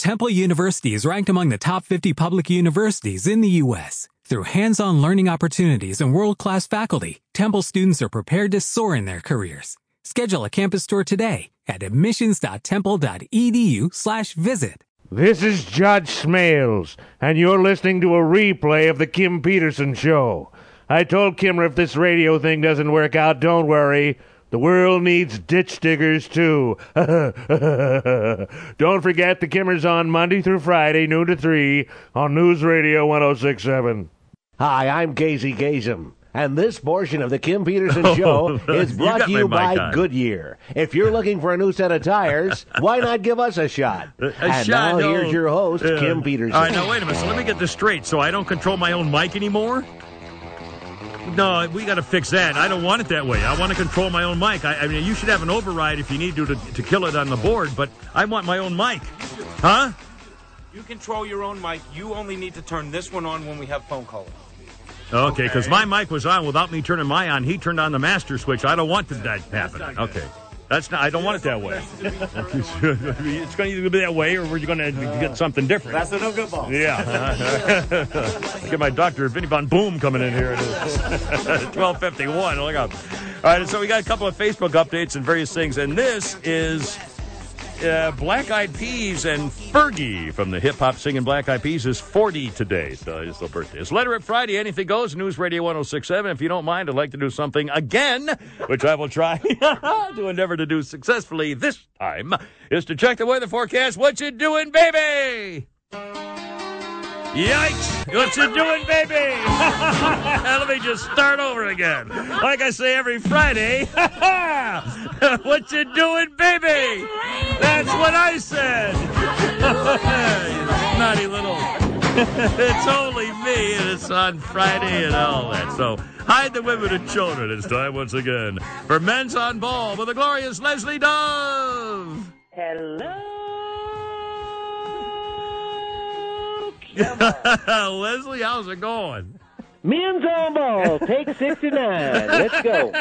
Temple University is ranked among the top 50 public universities in the U.S. Through hands-on learning opportunities and world-class faculty, Temple students are prepared to soar in their careers. Schedule a campus tour today at admissions.temple.edu/visit. This is Judge Smails, and you're listening to a replay of the Kim Peterson show. I told Kimmer if this radio thing doesn't work out, don't worry. The world needs ditch diggers too. Don't forget the Kimmer's on Monday through Friday, noon to 3 on News Radio 1067. Hi, I'm Casey Kasem. And this portion of the Kim Peterson Show oh, is brought got to you by on. Goodyear. If you're looking for a new set of tires, why not give us a shot? A and shot, now no. here's your host, Yeah. Kim Peterson. All right, now wait a minute. So let me get this straight. So I don't control my own mic anymore? No, we got to fix that. I don't want it that way. I want to control my own mic. I, I mean, you should have an override if you need to, to to kill it on the board, but I want my own mic. Huh? You control your own mic. You only need to turn this one on when we have phone calls. Okay, because my mic was on without me turning my on. He turned on the master switch. I don't want that to happen. Okay. That's not. I don't want it that way. it's going to either be that way, or we're going to get something different. That's a no good ball. Yeah. Get my doctor, Vinny Von Boom, coming in here at 1251. Look up. All right, so we got a couple of Facebook updates and various things, and this is uh, Black Eyed Peas and Fergie from the hip hop singing Black Eyed Peas is 40 today. So it's their birthday. It's Letter It Friday. Anything goes. News Radio 1067. If you don't mind, I'd like to do something again, which I will try to endeavor to do successfully this time, is to check the weather forecast. What you doing, baby? Yikes! What you doing, baby? Let me just start over again. Like I say every Friday. what you doing, baby? That's what I said. naughty little. it's only me, and it's on Friday and all that. So hide the women and children. It's time once again for Men's on Ball with the glorious Leslie Dove. Leslie, how's it going? Men's on ball, take 69. Let's go.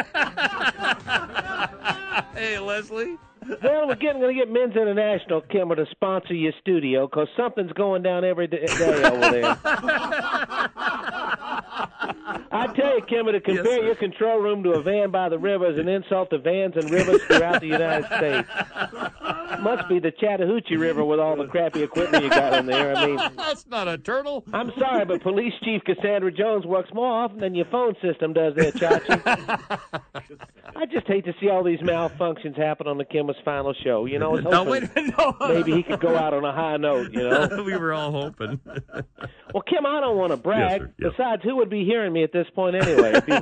Hey, Leslie. Well, we're getting going to get Men's International, Kimmer, to sponsor your studio because something's going down every day, over there. I tell you, Kimmer, to compare your control room to a van by the river is an insult to vans and rivers throughout the United States. Must be the Chattahoochee River with all the crappy equipment you got in there. I mean, That's not a turtle. I'm sorry, but Police Chief Cassandra Jones works more often than your phone system does there, Chachi. I just hate to see all these malfunctions happen on the Kimmer's final show. You know, I was No, hoping wait. No. maybe he could go out on a high note, you know. we were all hoping. Well, Kim, I don't want to brag. sir. Yes. Besides, who would be hearing me at this point anyway? You-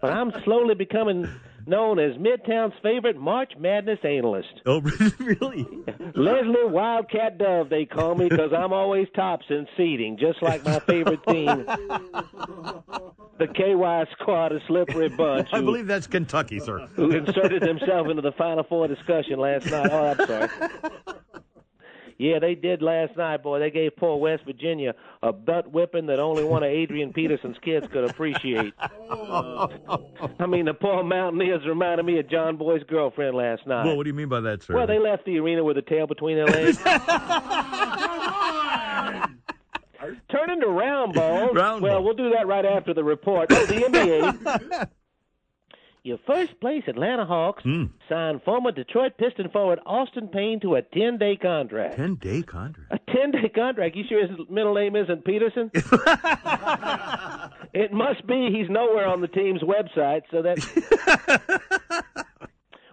but I'm slowly becoming known as Midtown's favorite March Madness analyst. oh, really? Leslie Wildcat Dove, they call me because I'm always tops in seating, just like my favorite team, the KY Squad, a slippery bunch. I who- believe that's Kentucky, sir. who inserted themselves into the Final Four discussion last night. Oh, I'm sorry. Yeah, they did last night, boy. They gave poor West Virginia a butt whipping that only one of Adrian Peterson's kids could appreciate. I mean, the poor Mountaineers reminded me of John Boy's girlfriend last night. Well, what do you mean by that, sir? Well, they left the arena with a tail between their legs. Turning to round balls. Round well, ball. we'll do that right after the report. Oh, the NBA. Your first place Atlanta Hawks Hmm. signed former Detroit Piston forward Austin Payne to a 10 day contract. 10 day contract. A 10 day contract? You sure his middle name isn't Peterson? it must be. He's nowhere on the team's website, so that.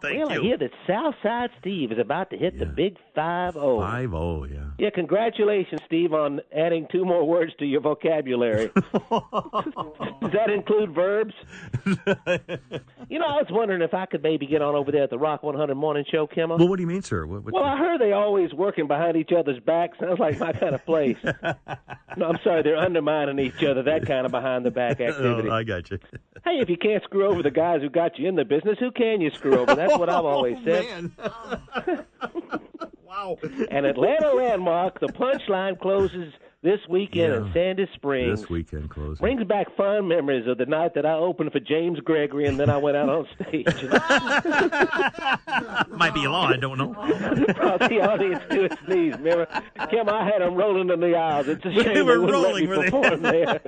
Thank well, I hear that Southside Steve is about to hit the big 5 0. 5 0, yeah. Yeah, congratulations, Steve, on adding two more words to your vocabulary. Does that include verbs? you know, I was wondering if I could maybe get on over there at the Rock 100 Morning Show, Kimmel. Well, what do you mean, sir? What, what, Well, I heard they always working behind each other's back. Sounds like my kind of place. no, I'm sorry, they're undermining each other. That kind of behind the back oh, activity. oh, I got you. Hey, if you can't screw over the guys who got you in the business, who can you screw over? That's what I've always oh, said. Man. wow. An Atlanta landmark, the punchline closes this weekend Yeah. in Sandy Springs. This weekend closing. Brings back fond memories of the night that I opened for James Gregory and then I went out on stage. Might be a law. I don't know. brought the audience to its knees. Remember, Kim, I had them rolling in the aisles. It's a shame They were wouldn't rolling, let me perform there.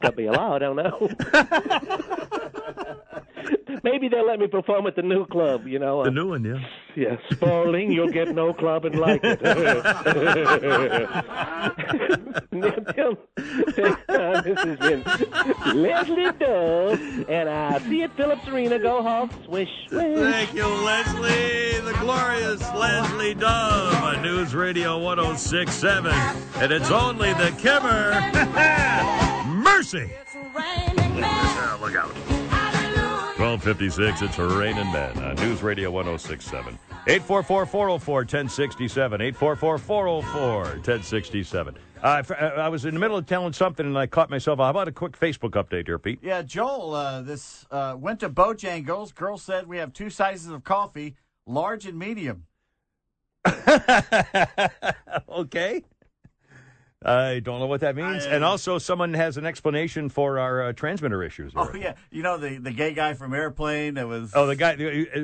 Could be a law, I don't know. Maybe they'll let me perform at the new club, you know. The new one, yeah. yeah, Spaulding, you'll get no club and like it. Tim, this has been Leslie Dove, and I see it, Phillips Arena. Go Hawks, swish, swish. Thank you, Leslie, the glorious Leslie Dove on News Radio 1067. And it's only the Kimmer. Mercy. Look out. 1256, it's Raining Men on News Radio 1067. 844 404 1067. 844 404 1067. Uh, I was in the middle of telling something and I caught myself. How about a quick Facebook update here, Pete? Yeah, Joel, uh, this uh, went to Bojangles. Girl said we have two sizes of coffee, large and medium. okay. I don't know what that means. I- and also, someone has an explanation for our uh, transmitter issues. Oh yeah, you know the the gay guy from Airplane that was. Oh, the guy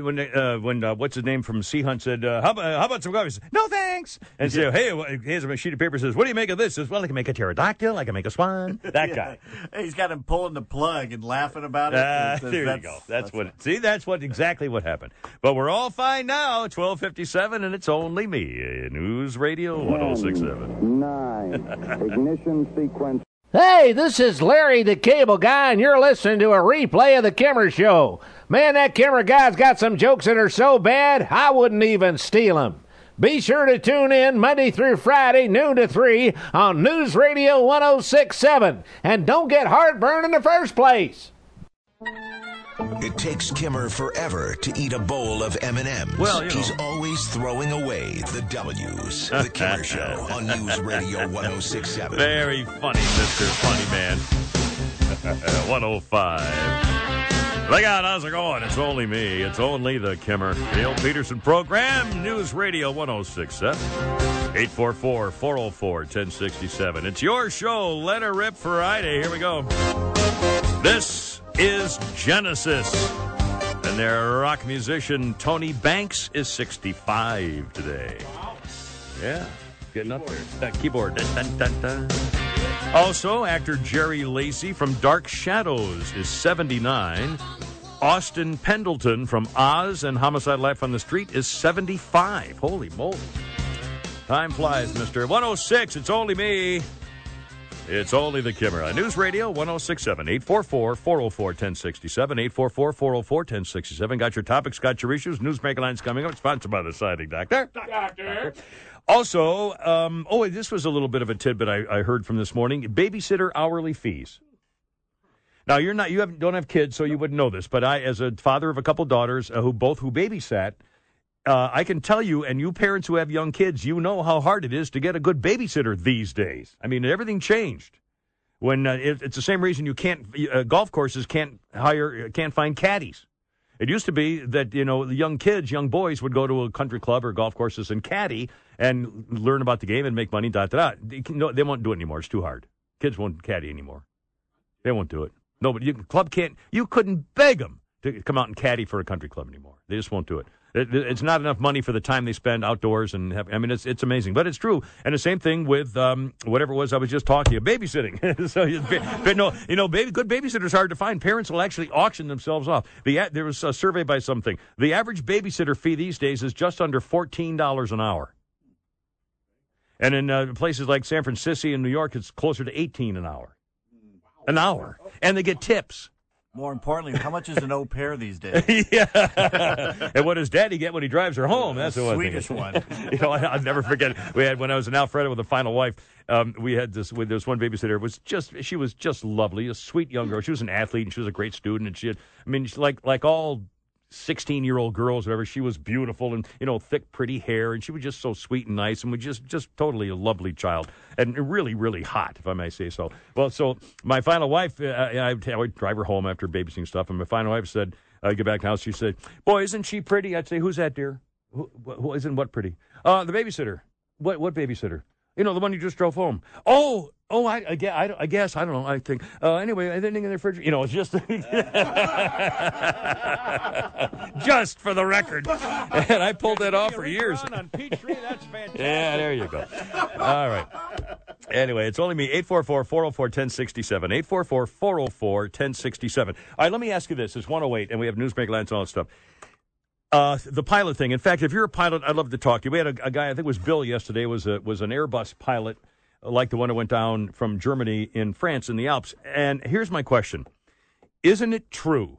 when uh, when uh, what's his name from Sea Hunt said, uh, "How about how about some coffee?" No thanks. And so, hey, wh- here's a sheet of paper. Says, "What do you make of this?" Says, "Well, I can make a pterodactyl. I can make a swan." That guy. He's got him pulling the plug and laughing about it. Ah, It says there you go. That's, what. See, that's what exactly what happened. But we're all fine now. Twelve fifty-seven, and it's only me. uh, News Radio one zero six seven. Nine. Ignition sequence. Hey, this is Larry the Cable Guy, and you're listening to a replay of The Kimmer Show. Man, that Kimmer guy's got some jokes that are so bad, I wouldn't even steal them. Be sure to tune in Monday through Friday, noon to 3 on News Radio 1067. And don't get heartburn in the first place. It takes Kimmer forever to eat a bowl of M&M's. Well, you know. He's always throwing away the W's. The Kimmer Show on News Radio 1067. Very funny, Mr. Funny Man. 105. Look out, how's it going? It's only me. It's only the Kimmer. Neil Peterson program, News Radio 1067. 844 404 1067. It's your show. Let her rip Friday. Here we go. This is Genesis. And their rock musician Tony Banks is 65 today. Yeah, getting up there. That keyboard. Dun, dun, dun. Also, actor Jerry Lacy from Dark Shadows is 79. Austin Pendleton from Oz and Homicide Life on the Street is 75. Holy moly. Time flies, mister. 106, it's only me. It's only the Kimmer. on News Radio 1067 844 404 1067. 844 404 1067. Got your topics, got your issues. Newsmaker Line's coming up. Sponsored by the Siding Doctor. Doctor. Also, um, oh, this was a little bit of a tidbit I, I heard from this morning. Babysitter hourly fees. Now you're not you have don't have kids, so you wouldn't know this. But I, as a father of a couple daughters uh, who both who babysat, uh, I can tell you, and you parents who have young kids, you know how hard it is to get a good babysitter these days. I mean, everything changed. When uh, it, it's the same reason you can't uh, golf courses can't hire can't find caddies. It used to be that you know young kids, young boys would go to a country club or golf courses and caddy and learn about the game and make money. Da da da. They, no, they won't do it anymore. It's too hard. Kids won't caddy anymore. They won't do it. Nobody. You, club can't. You couldn't beg them to come out and caddy for a country club anymore. They just won't do it. It- it's not enough money for the time they spend outdoors and have, I mean it's it's amazing, but it's true. And the same thing with um, whatever it was I was just talking about, babysitting. so you, but no, you know, baby, good babysitters are hard to find. Parents will actually auction themselves off. The there was a survey by something. The average babysitter fee these days is just under fourteen dollars an hour. And in uh, places like San Francisco and New York, it's closer to eighteen an hour. An hour, and they get tips. More importantly, how much is an au pair these days? yeah. and what does Daddy get when he drives her home? That's the. Swedish one. you know, I, I'll never forget. We had when I was in Alfredo with the final wife. Um, we had this with this one babysitter. It was just she was just lovely, a sweet young girl. She was an athlete and she was a great student. And she had, I mean, she, like like all. 16 year old girls, whatever. She was beautiful and, you know, thick, pretty hair. And she was just so sweet and nice and was just, just totally a lovely child and really, really hot, if I may say so. Well, so my final wife, uh, I, I would drive her home after babysitting stuff. And my final wife said, I get back to the house. She said, Boy, isn't she pretty? I'd say, Who's that, dear? Who, who isn't what pretty? Uh, the babysitter. What, what babysitter? You know, the one you just drove home. Oh, oh, I, I, I, I guess, I don't know, I think. Uh, anyway, anything in the refrigerator? You know, it's just. just for the record. And I pulled that off for years. on Peachtree, that's fantastic. Yeah, there you go. All right. Anyway, it's only me, 844 404 1067. 844 404 1067. All right, let me ask you this. It's 108, and we have Newsbreak Lance and all that stuff. Uh, the pilot thing. In fact, if you're a pilot, I'd love to talk to you. We had a, a guy, I think it was Bill yesterday, was a, was an Airbus pilot, like the one that went down from Germany in France in the Alps. And here's my question Isn't it true?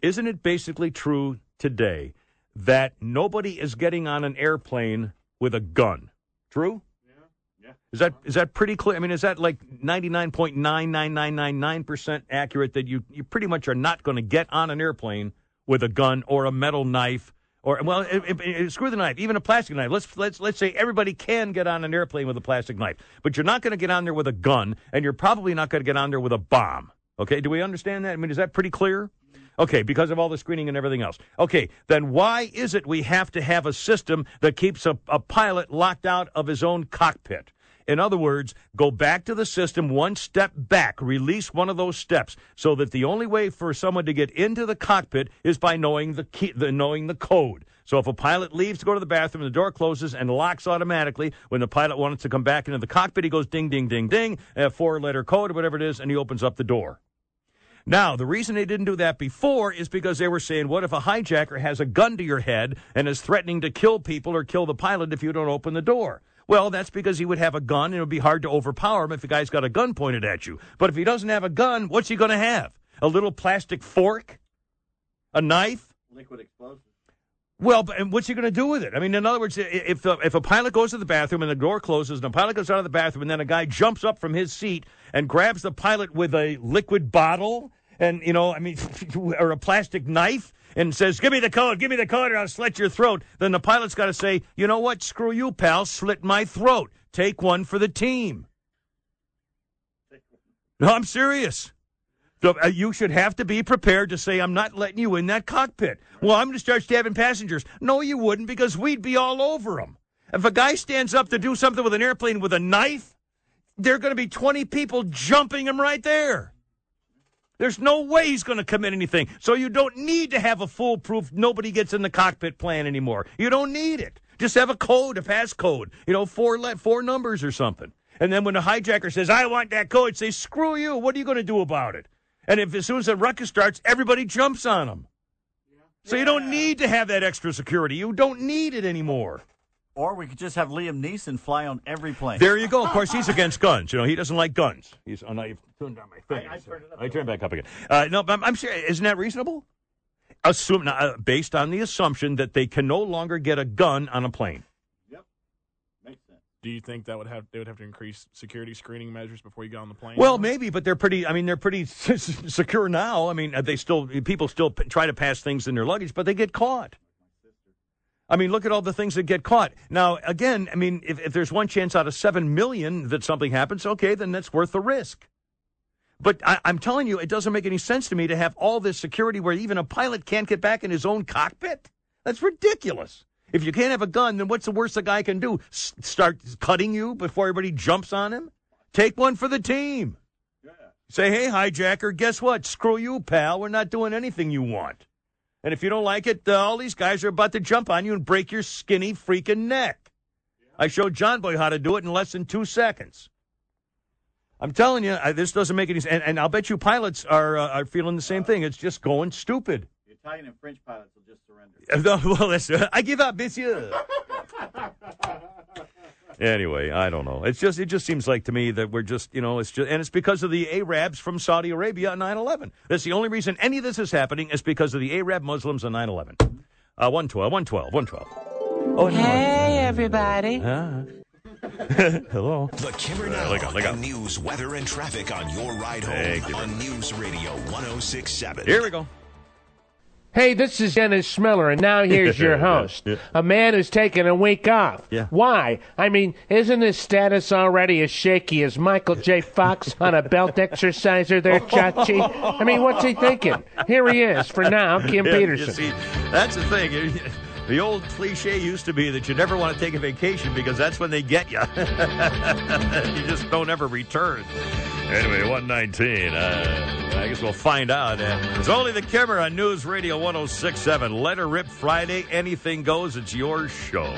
Isn't it basically true today that nobody is getting on an airplane with a gun? True? Yeah. Yeah. Is that is that pretty clear? I mean, is that like ninety nine point nine nine nine nine nine percent accurate that you you pretty much are not going to get on an airplane with a gun or a metal knife or well, it, it- it- screw the knife, even a plastic knife. Let's let's let's say everybody can get on an airplane with a plastic knife, but you're not going to get on there with a gun, and you're probably not going to get on there with a bomb. Okay, do we understand that? I mean, is that pretty clear? Okay, because of all the screening and everything else. Okay, then why is it we have to have a system that keeps a, a pilot locked out of his own cockpit? In other words, go back to the system one step back, release one of those steps, so that the only way for someone to get into the cockpit is by knowing the key, the knowing the code. So if a pilot leaves to go to the bathroom, the door closes and locks automatically. When the pilot wants to come back into the cockpit, he goes ding, ding, ding, ding, a four-letter code or whatever it is, and he opens up the door. Now, the reason they didn't do that before is because they were saying, what if a hijacker has a gun to your head and is threatening to kill people or kill the pilot if you don't open the door? Well, that's because he would have a gun and it would be hard to overpower him if the guy's got a gun pointed at you. But if he doesn't have a gun, what's he going to have? A little plastic fork? A knife? Liquid explosive. Well, but and what's he going to do with it? I mean, in other words, if the, if a pilot goes to the bathroom and the door closes, and the pilot goes out of the bathroom, and then a guy jumps up from his seat and grabs the pilot with a liquid bottle, and you know, I mean, or a plastic knife, and says, "Give me the code, give me the code, or I'll slit your throat," then the pilot's got to say, "You know what? Screw you, pal. Slit my throat. Take one for the team." No, I'm serious. Uh, you should have to be prepared to say, I'm not letting you in that cockpit. Well, I'm going to start stabbing passengers. No, you wouldn't because we'd be all over them. If a guy stands up to do something with an airplane with a knife, there are going to be 20 people jumping him right there. There's no way he's going to commit anything. So you don't need to have a foolproof, nobody gets in the cockpit plan anymore. You don't need it. Just have a code, a passcode, you know, four, let, four numbers or something. And then when the hijacker says, I want that code, say, screw you. What are you going to do about it? And if as soon as the ruckus starts, everybody jumps on him. So you don't need to have that extra security. You don't need it anymore. Or we could just have Liam Neeson fly on every plane. There you go. Of course, he's against guns. You know, he doesn't like guns. He's. Oh, now you've turned down my thing. I, turned it up. I turned back up again. Uh, no, but I'm, I'm sure. Isn't that reasonable? Assume uh, based on the assumption that they can no longer get a gun on a plane. Yep. Do you think that would have they would have to increase security screening measures before you get on the plane? Well, maybe, but they're pretty. I mean, they're pretty secure now. I mean, uh, they still people still p- try to pass things in their luggage, but they get caught. I mean, look at all the things that get caught. Now, again, I mean, if, if there's one chance out of seven million that something happens, okay, then that's worth the risk. But I, I'm telling you, it doesn't make any sense to me to have all this security where even a pilot can't get back in his own cockpit. That's ridiculous. If you can't have a gun, then what's the worst a guy can do? S- start cutting you before everybody jumps on him? Take one for the team. Say, hey, hijacker, guess what? Screw you, pal. We're not doing anything you want. And if you don't like it, uh, all these guys are about to jump on you and break your skinny freaking neck. I showed John Boy how to do it in less than two seconds. I'm telling you, I, this doesn't make any sense. And, and I'll bet you pilots are uh, are feeling the same thing. It's just going stupid. The Italian and French pilots will just surrender. well, listen, I give up, monsieur. Anyway, I don't know. It's just it just seems like to me that we're just you know it's just and it's because of the Arabs from Saudi Arabia on 9/11. That's the only reason any of this is happening is because of the Arab Muslims on 9/11. Uh, 112, 112, 112. Oh, no. Hey, everybody. Ah. Hello. The Kimmer Uh, look out, look out. news, weather, and traffic on your ride home Thank you. on News Radio 1067. Here we go. Hey, this is Dennis Schmiller, and now here's your host. A man who's taken a week off. Yeah. Why? I mean, isn't his status already as shaky as Michael J. Fox on a belt exerciser there, Chachi? I mean, what's he thinking? Here he is, for now, Kim Yeah, you Peterson. see, that's the thing. The old cliche used to be that you never want to take a vacation because that's when they get you. you just don't ever return. Anyway, 119. Uh, I guess we'll find out. Uh, it's only the Kimmer on News Radio 1067. Let her rip Friday. Anything goes. It's your show.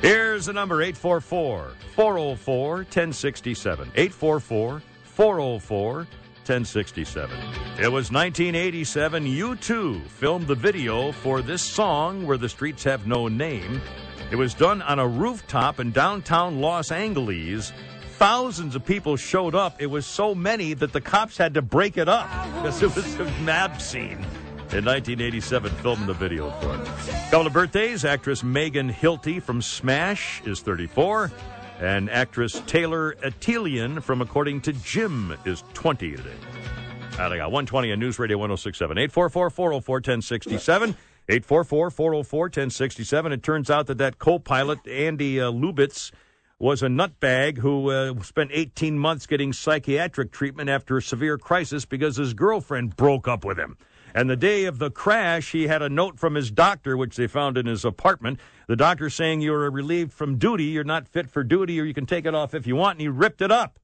Here's the number 844 404 1067. 844 404 1067. It was 1987. U2 filmed the video for this song, Where the Streets Have No Name. It was done on a rooftop in downtown Los Angeles. Thousands of people showed up. It was so many that the cops had to break it up because it was a mad scene. In 1987, filming the video for it. Couple of birthdays. Actress Megan Hilty from Smash is 34. And actress Taylor Atelian from According to Jim is 20 today. All right, I got 120 on News Radio 1067. 844 404 1067. 844 404 1067. It turns out that that co pilot, Andy uh, Lubitz, was a nutbag who uh, spent 18 months getting psychiatric treatment after a severe crisis because his girlfriend broke up with him. And the day of the crash, he had a note from his doctor, which they found in his apartment. The doctor saying you're relieved from duty, you're not fit for duty, or you can take it off if you want. And he ripped it up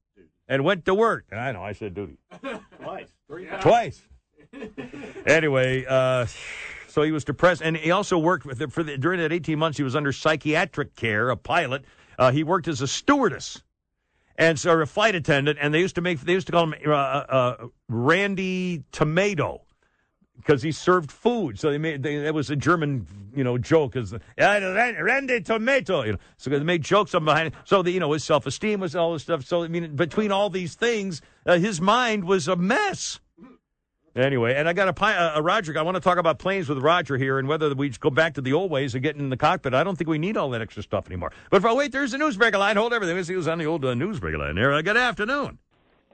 and went to work. I know, I said duty. Twice. Twice. anyway, uh, so he was depressed, and he also worked with for the, during that 18 months. He was under psychiatric care, a pilot. Uh, he worked as a stewardess and so a flight attendant, and they used to make they used to call him uh, uh, Randy Tomato because he served food. So they made that was a German you know joke as Randy Tomato. You know, so they made jokes on behind it. So the, you know his self esteem was all this stuff. So I mean, between all these things, uh, his mind was a mess. Anyway, and I got a, a, a Roger. I want to talk about planes with Roger here and whether we go back to the old ways of getting in the cockpit. I don't think we need all that extra stuff anymore. But for, wait, there's the newsbreaker line. Hold everything. He was on the old uh, line there. Uh, good afternoon.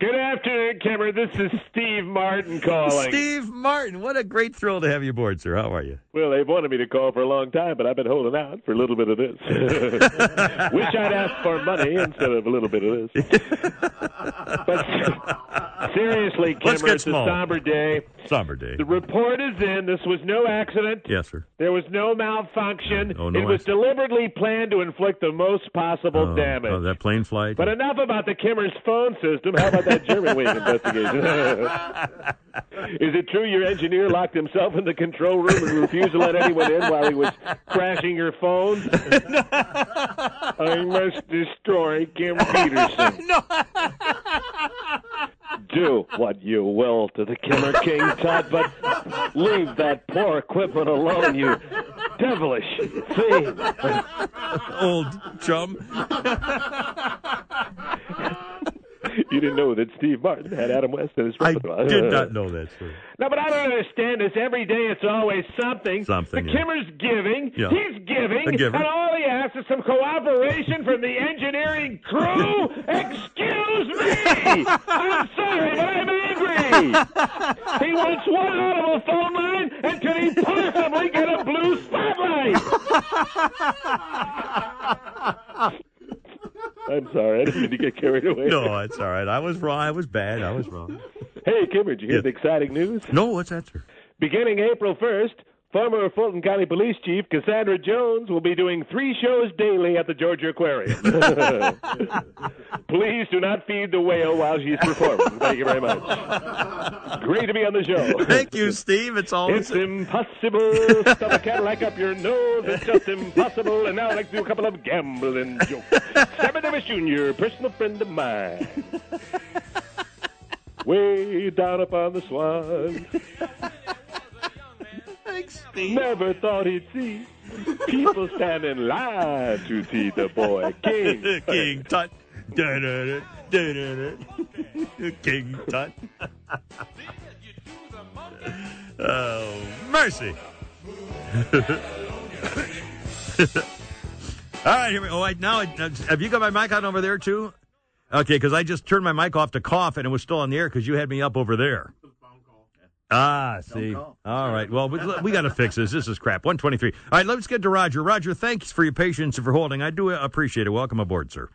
Good afternoon, Kimmer. This is Steve Martin calling. Steve Martin, what a great thrill to have you aboard, sir. How are you? Well, they've wanted me to call for a long time, but I've been holding out for a little bit of this. Wish I'd asked for money instead of a little bit of this. but seriously, get it's a somber day. Somber day. The report is in. This was no accident. Yes, sir. There was no malfunction. Oh, no it was accident. deliberately planned to inflict the most possible Oh, damage. oh, that plane flight. But enough about the Kimmer's phone system. How about that Germanwings investigation? Is it true your engineer locked himself in the control room and refused to let anyone in while he was crashing your phone? I must destroy Kim Peterson. no. Do what you will to the Kimmer King, Todd, but leave that poor equipment alone, you devilish fiend. Old chum. You didn't know that Steve Martin had Adam West in his repertoire. I did not know that, sir. No, but I don't understand this. Every day it's always something. Something, The yeah. Kimmer's giving. Yeah. He's giving. And all he asks is some cooperation from the engineering crew. Excuse me. I'm sorry, but I'm angry. he wants one audible phone line, and can he possibly get a blue spotlight? I'm sorry. I didn't mean to get carried away. No, it's all right. I was wrong. I was bad. I was wrong. Hey, Kimmer, did you hear Yeah. the exciting news? No, what's that, sir? Beginning April 1st, former Fulton County Police Chief Cassandra Jones will be doing three shows daily at the Georgia Aquarium. Please do not feed the whale while she's performing. Thank you very much. Great to be on the show. Thank you, Steve. It's all. It's impossible. Stuff a Cadillac up your nose. It's just impossible. And now I'd like to do a couple of gambling jokes. Sammy Davis Jr., personal friend of mine. Way down upon the swan. Never thought he'd see people stand in line to see the boy King. King Tut. King Tut. oh, mercy. All right, here we Oh, I, now, I, have you got my mic on over there, too? Okay, because I just turned my mic off to cough, and it was still on the air because you had me up over there. Ah, see. All right. Well, we, we got to fix this. This is crap. 123. All right, let's get to Roger. Roger, thanks for your patience and for holding. I do appreciate it. Welcome aboard, sir.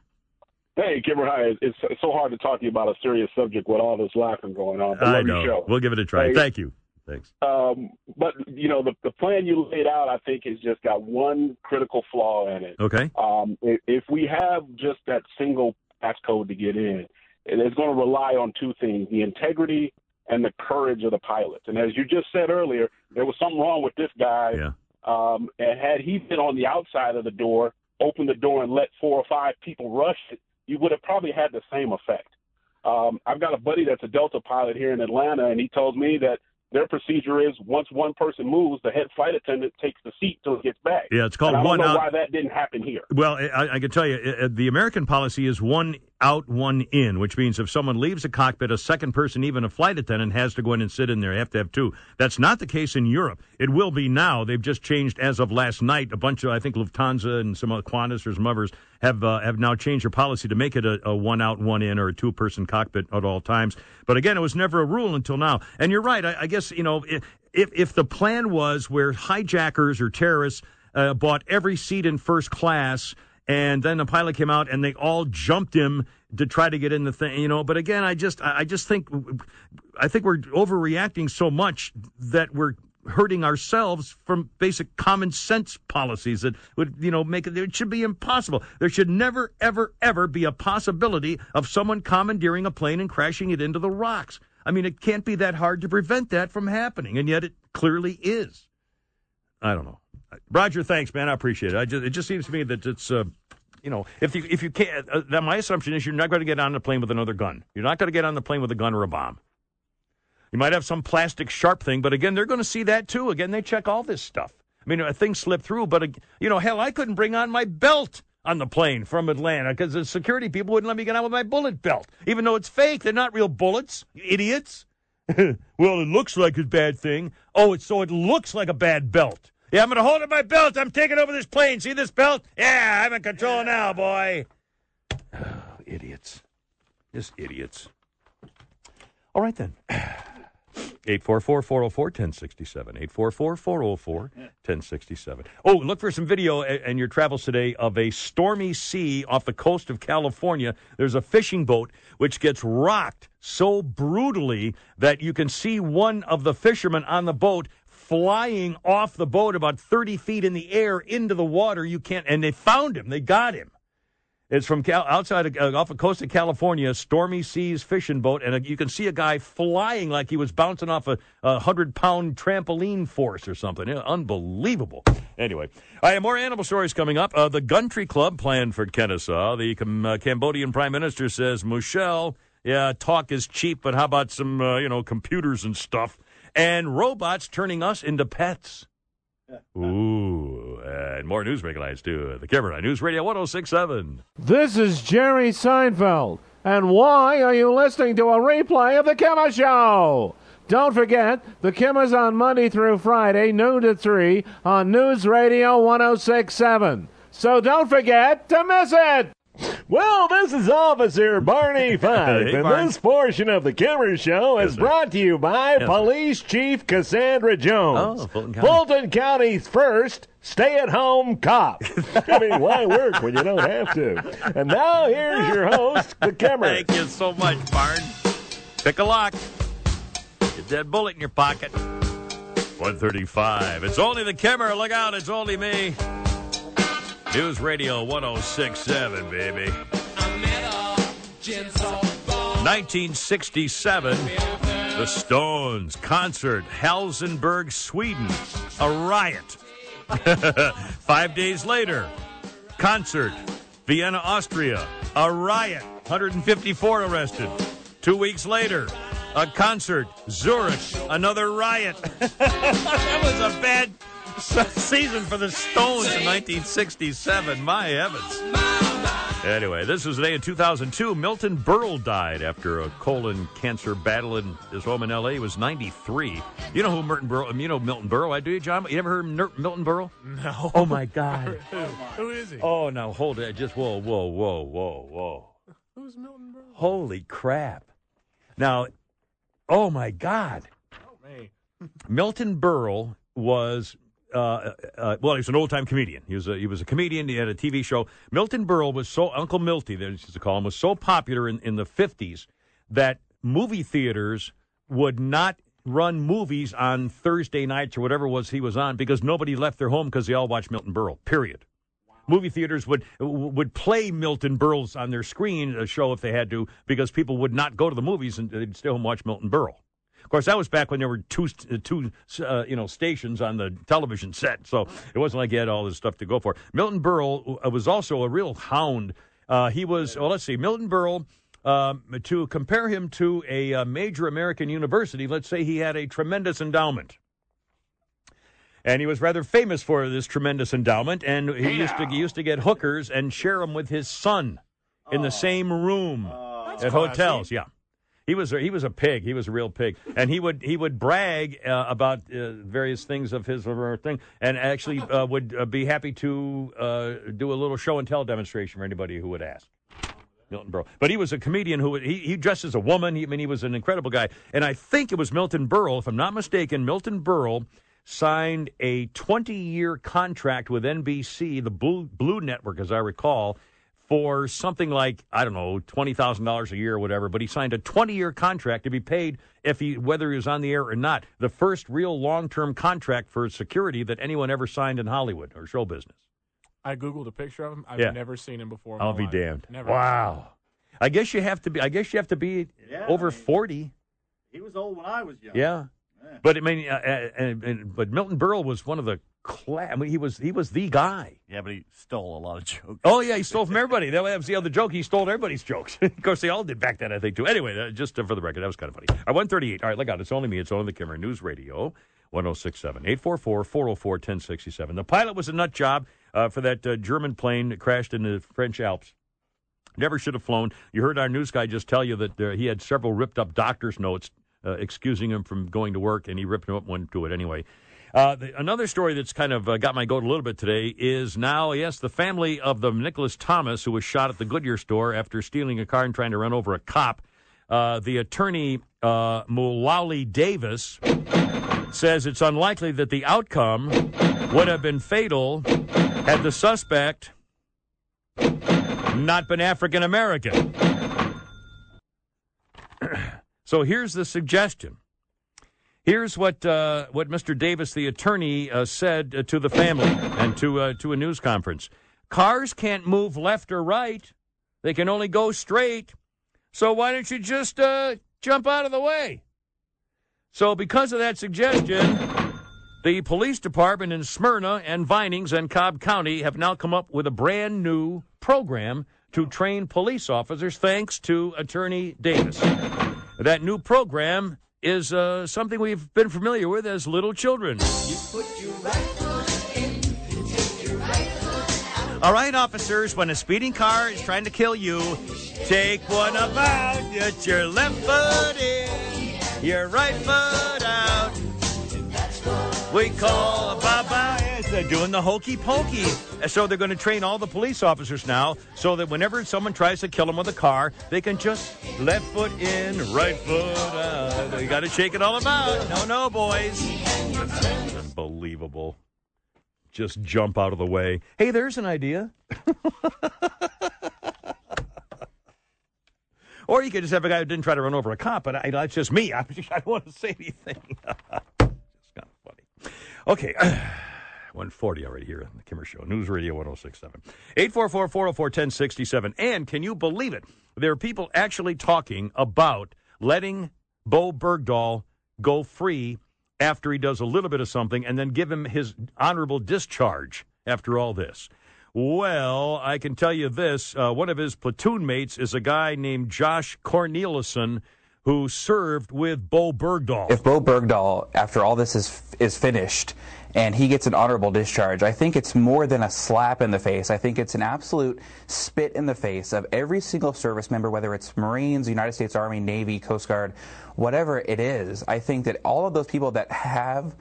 Hey, Kimmer, hi. It's, it's so hard to talk to you about a serious subject with all this laughing going on. But I love know. your show. We'll give it a try. Hey, Thank you. Thanks. Um, but you know, the the plan you laid out, I think, has just got one critical flaw in it. Okay. Um, if, if we have just that single passcode to get in, it's going to rely on two things: the integrity and the courage of the pilots. And as you just said earlier, there was something wrong with this guy. Yeah. Um, and had he been on the outside of the door, opened the door and let four or five people rush it, you would have probably had the same effect. Um, I've got a buddy that's a Delta pilot here in Atlanta, and he told me that their procedure is once one person moves, the head flight attendant takes the seat till it gets back. Yeah, it's called And I don't one know out. why that didn't happen here. Well, I, I can tell you, uh, the American policy is one out, one in, which means if someone leaves a cockpit, a second person, even a flight attendant, has to go in and sit in there. You have to have two. That's not the case in Europe. It will be now. They've just changed as of last night. A bunch of, I think, Lufthansa and some Qantas or some others have uh, have now changed their policy to make it a, a one out, one in, or a two person cockpit at all times. But again, it was never a rule until now. And you're right. I, I guess you know if if the plan was where hijackers or terrorists uh, bought every seat in first class and then the pilot came out and they all jumped him to try to get in the thing you know. But again i just i just think i think we're overreacting so much that we're hurting ourselves from basic common sense policies that would you know make it it should be impossible. There should never ever ever be a possibility of someone commandeering a plane and crashing it into the rocks. I mean it can't be that hard to prevent that from happening and yet it clearly is. I don't know Roger, thanks, man. I appreciate it. I just, it just seems to me that it's, uh, you know, if you if you can't, uh, my assumption is you're not going to get on the plane with another gun. You're not going to get on the plane with a gun or a bomb. You might have some plastic sharp thing, but again, they're going to see that too. Again, they check all this stuff. I mean, a thing slipped through, but uh, you know, hell, I couldn't bring on my belt on the plane from Atlanta because the security people wouldn't let me get on with my bullet belt, even though it's fake. They're not real bullets, you idiots. well, it looks like a bad thing. Oh, it's so it looks like a bad belt. Yeah, I'm going to hold up my belt. I'm taking over this plane. See this belt? Yeah, I'm in control now, boy. Oh, idiots. Just idiots. All right, then. 844 404 1067. 844 404 1067. Oh, look for some video a- in your travels today of a stormy sea off the coast of California. There's a fishing boat which gets rocked so brutally that you can see one of the fishermen on the boat flying off the boat about 30 feet in the air into the water. You can't, and they found him. They got him. It's from Cal, outside of, uh, off the coast of California, stormy seas fishing boat, and you can see a guy flying like he was bouncing off a, a hundred pound trampoline force or something. Unbelievable. Anyway, I have more animal stories coming up. Uh, the Gundry Club planned for Kennesaw. The uh, Cambodian Prime Minister says, Michelle, yeah, talk is cheap, but how about some, uh, you know, computers and stuff? And robots turning us into pets. Ooh, and more news headlines too. The Camera News Radio 1067. This is Jerry Seinfeld. And why are you listening to a replay of The Kimmer Show? Don't forget, The Kimmer's on Monday through Friday, noon to 3 on News Radio 1067. So don't forget to miss it! Well, this is Officer Barney Fife, Hey, and this portion of the Kimmer Show is brought to you by Yes, sir. Police Chief Cassandra Jones. Oh, Fulton County. Fulton County's first stay-at-home cop. I mean, why work when you don't have to? And now here's your host, the Kimmer. Thank you so much, Barn. Pick a lock. Get that bullet in your pocket. 135. It's only the Kimmer. Look out, it's only me. News Radio 1067, baby. 1967, the Stones concert, Helsingborg, Sweden. A riot. Five days later, concert, Vienna, Austria. A riot. 154 arrested. Two weeks later, a concert, Zurich. Another riot. that was a bad season for the Stones in 1967. My heavens. Anyway, this was the day in 2002. Milton Berle died after a colon cancer battle in his home in L.A. He was 93. You know who Milton Berle? You know Milton Berle? I do, you, John. You ever heard of Milton Berle? No. Oh my God. Who, who is he? Oh, now hold it. Just whoa, whoa, whoa, whoa, whoa. Who's Milton Berle? Holy crap. Now, oh my God. Milton Berle was uh, uh, well, he was an old time comedian. He was a, he was a comedian. He had a TV show. Milton Berle was so Uncle Milty, they used to call him, was so popular in, in the fifties that movie theaters would not run movies on Thursday nights or whatever it was he was on because nobody left their home because they all watched Milton Berle. Period. Movie theaters would would play Milton Berle's on their screen a show if they had to because people would not go to the movies and they'd stay home and watch Milton Berle. Of course, that was back when there were two two uh, you know stations on the television set, so it wasn't like you had all this stuff to go for. Milton Berle uh, was also a real hound. Uh, he was well. Let's see, Milton Berle. Um, to compare him to a, uh major American university, let's say he had a tremendous endowment. And he was rather famous for this tremendous endowment, and he used to he used to get hookers and share them with his son in the same room at classy. hotels. Yeah, he was a, he was a pig. He was a real pig, and he would he would brag uh, about uh, various things of his thing, and actually uh, would uh, be happy to uh, do a little show and tell demonstration for anybody who would ask. Milton Berle. But he was a comedian who he, he dressed as a woman. He, I mean, he was an incredible guy. And I think it was Milton Berle, if I'm not mistaken, Milton Berle signed a 20 year contract with NBC, the Blue, Blue Network, as I recall, for something like, I don't know, $20,000 a year or whatever. But he signed a 20 year contract to be paid if he, whether he was on the air or not. The first real long term contract for security that anyone ever signed in Hollywood or show business. I googled a picture of him. I've Yeah. never seen him before. in I'll my be life. damned. Never. Wow. I guess you have to be. I guess you have to be Yeah, over I mean- forty. He was old when I was young. Yeah. But I mean, uh, uh, and, and, but Milton Berle was one of the. Cla- I mean, he was he was the guy. Yeah, but he stole a lot of jokes. Oh yeah, he stole from everybody. That was the other joke. He stole everybody's jokes. of course, they all did back then, I think too. Anyway, uh, just uh, for the record, that was kind of funny. All right, one thirty-eight. All right, look out. It's only me. It's only the Kimmer News Radio. 1067 844 404 1067. The pilot was a nut job uh, for that uh, German plane that crashed in the French Alps. Never should have flown. You heard our news guy just tell you that uh, he had several ripped up doctor's notes uh, excusing him from going to work, and he ripped him up and went to it anyway. Uh, the, another story that's kind of uh, got my goat a little bit today is now, yes, the family of the Nicholas Thomas who was shot at the Goodyear store after stealing a car and trying to run over a cop. Uh, the attorney, uh, Mawuli Davis, says it's unlikely that the outcome would have been fatal had the suspect not been African American. so here's the suggestion. Here's what uh, what Mr. Davis, the attorney, uh, said uh, to the family and to uh, to a news conference. Cars can't move left or right; they can only go straight. So why don't you just uh, jump out of the way? So because of that suggestion, the police department in Smyrna and Vinings and Cobb County have now come up with a brand new program to train police officers, thanks to Attorney Davis. That new program is uh, something we've been familiar with as little children. All right, officers, when a speeding car is trying to kill you, take one about, get your left foot in, your right foot out. We call a baba. Yes, they're doing the hokey pokey. So they're going to train all the police officers now so that whenever someone tries to kill them with a car, they can just left foot in, right foot out. They got to shake it all about. No, no, boys. Unbelievable. Just jump out of the way. Hey, there's an idea. or you could just have a guy who didn't try to run over a cop, but I, that's just me. I, I don't want to say anything. it's kind of funny. Okay. 140 already here on the Kimmer Show. News Radio 1067. 844 404 1067. And can you believe it? There are people actually talking about letting Bowe Bergdahl go free after he does a little bit of something and then give him his honorable discharge after all this. Well, I can tell you this. Uh, one of his platoon mates is a guy named Josh Cornelison who served with Bowe Bergdahl. If Bowe Bergdahl, after all this is is finished, and he gets an honorable discharge, I think it's more than a slap in the face. I think it's an absolute spit in the face of every single service member, whether it's Marines, United States Army, Navy, Coast Guard, whatever it is. I think that all of those people that have.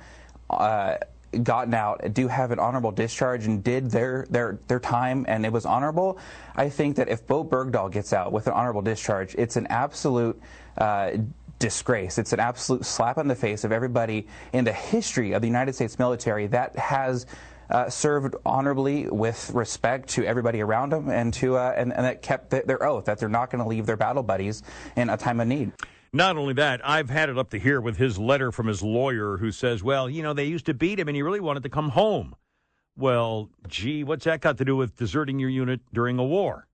Uh, gotten out do have an honorable discharge and did their, their, their time and it was honorable, I think that if Bowe Bergdahl gets out with an honorable discharge, it's an absolute uh, disgrace. It's an absolute slap in the face of everybody in the history of the United States military that has uh, served honorably with respect to everybody around them and to uh, and, and that kept th- their oath that they're not going to leave their battle buddies in a time of need. Not only that, I've had it up to here with his letter from his lawyer who says, well, you know, they used to beat him and he really wanted to come home. Well, gee, what's that got to do with deserting your unit during a war?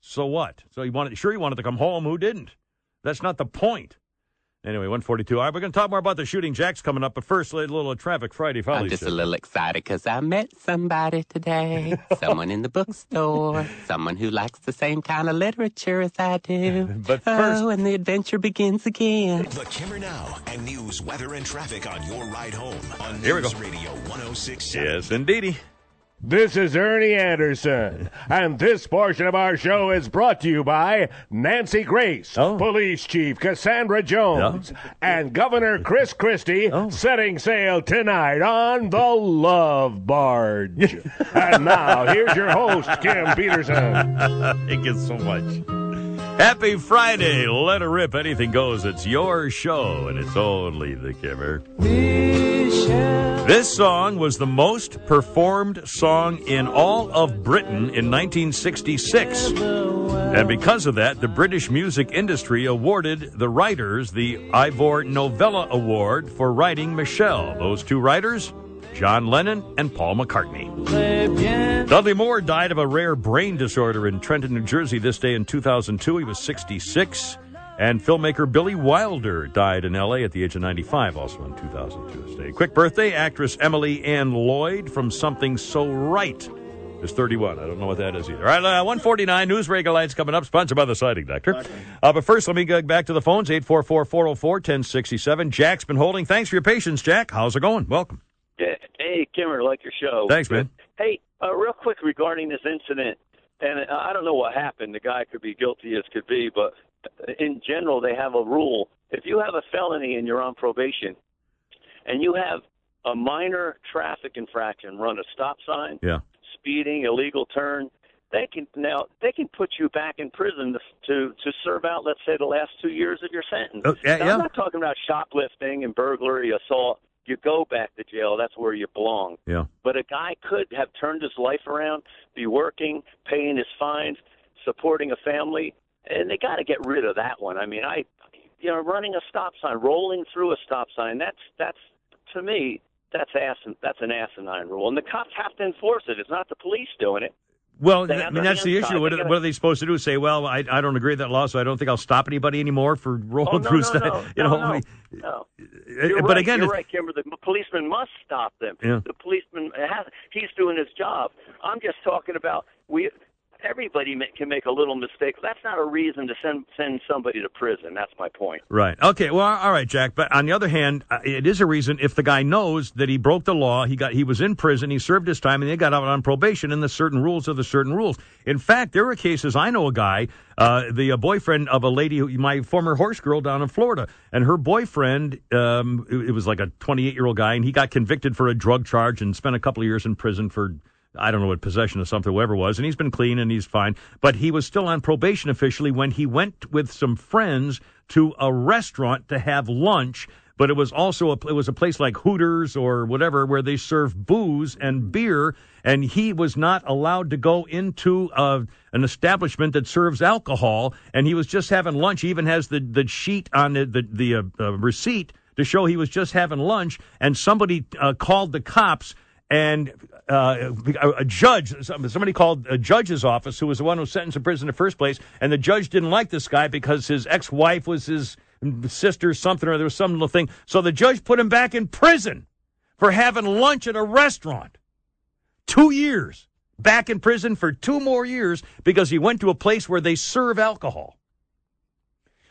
So what? So he wanted, sure, he wanted to come home. Who didn't? That's not the point. Anyway, 142. All right, we're going to talk more about the shooting jacks coming up, but first, a little Traffic Friday Follies. I'm just a little excited because I met somebody today. someone in the bookstore. Someone who likes the same kind of literature as I do. But first- Oh, and the adventure begins again. The Kimmer Now and news, weather, and traffic on your ride home on Here we News go. Radio 106. Yes, indeedy. This is Ernie Anderson, and this portion of our show is brought to you by Nancy Grace, oh. Police Chief Cassandra Jones, and Governor Chris Christie oh. setting sail tonight on the Love Barge. and now, here's your host, Kim Peterson. Thank you so much. Happy Friday. Let it rip. Anything goes. It's your show, and it's only the Kimmer. This song was the most performed song in all of Britain in 1966. And because of that, the British music industry awarded the writers the Ivor Novello Award for writing Michelle. Those two writers, John Lennon and Paul McCartney. Dudley Moore died of a rare brain disorder in Trenton, New Jersey this day in 2002. He was 66. And filmmaker Billy Wilder died in L.A. at the age of 95, also in 2002 this day. Quick birthday, actress Emily Ann Lloyd from Something So Right is 31. I don't know what that is either. All right, uh, 149 News Radio Lights coming up, sponsored by the Siding Doctor. Uh, but first, let me go back to the phones, 844-404-1067. Jack's been holding. Thanks for your patience, Jack. How's it going? Welcome. Yeah. Hey, Kimmer, like your show. Thanks, man. Hey, uh, real quick regarding this incident, and uh, I don't know what happened. The guy could be guilty as could be, but in general, they have a rule. If you have a felony and you're on probation, and you have a minor traffic infraction, run a stop sign, Yeah. speeding, illegal turn, they can now they can put you back in prison to to, to serve out, let's say, the last two years of your sentence. Oh, yeah, Now, yeah. I'm not talking about shoplifting and burglary, assault. You go back to jail. That's where you belong. Yeah. But a guy could have turned his life around, be working, paying his fines, supporting a family, and they got to get rid of that one. I mean, I, you know, running a stop sign, rolling through a stop sign. That's that's to me, that's asin, that's an asinine rule, and the cops have to enforce it. It's not the police doing it. Well, I mean, that's the issue. What, gotta- what are they supposed to do? Say, well, I, I don't agree with that law, so I don't think I'll stop anybody anymore for rolling Oh, no, through no, stuff. no, you no, know, no, I mean, no. Eh, you're but right, again, you're right, Kimmer. The policeman must stop them. Yeah. The policeman has, he's doing his job. I'm just talking about we. Everybody can make a little mistake. That's not a reason to send send somebody to prison. That's my point. Right. Okay. Well, all right, Jack. But on the other hand, uh, it is a reason if the guy knows that he broke the law, he got he was in prison, he served his time, and they got out on probation, and the certain rules are the certain rules. In fact, there were cases. I know a guy, uh, the uh, boyfriend of a lady, who, my former horse girl down in Florida, and her boyfriend, um, it, it was like a 28 year old guy, and he got convicted for a drug charge and spent a couple of years in prison for. I don't know what possession of something, whatever it was, and he's been clean and he's fine. But he was still on probation officially when he went with some friends to a restaurant to have lunch. But it was also a, it was a place like Hooters or whatever where they serve booze and beer, and he was not allowed to go into a, an establishment that serves alcohol. And he was just having lunch. He even has the the sheet on the the, the uh, uh, receipt to show he was just having lunch. And somebody uh, called the cops and uh, a, judge, somebody called a judge's office, who was the one who was sentenced to prison in the first place, and the judge didn't like this guy because his ex-wife was his sister, something or there was some little thing. So the judge put him back in prison for having lunch at a restaurant. Two years back in prison for two more years because he went to a place where they serve alcohol.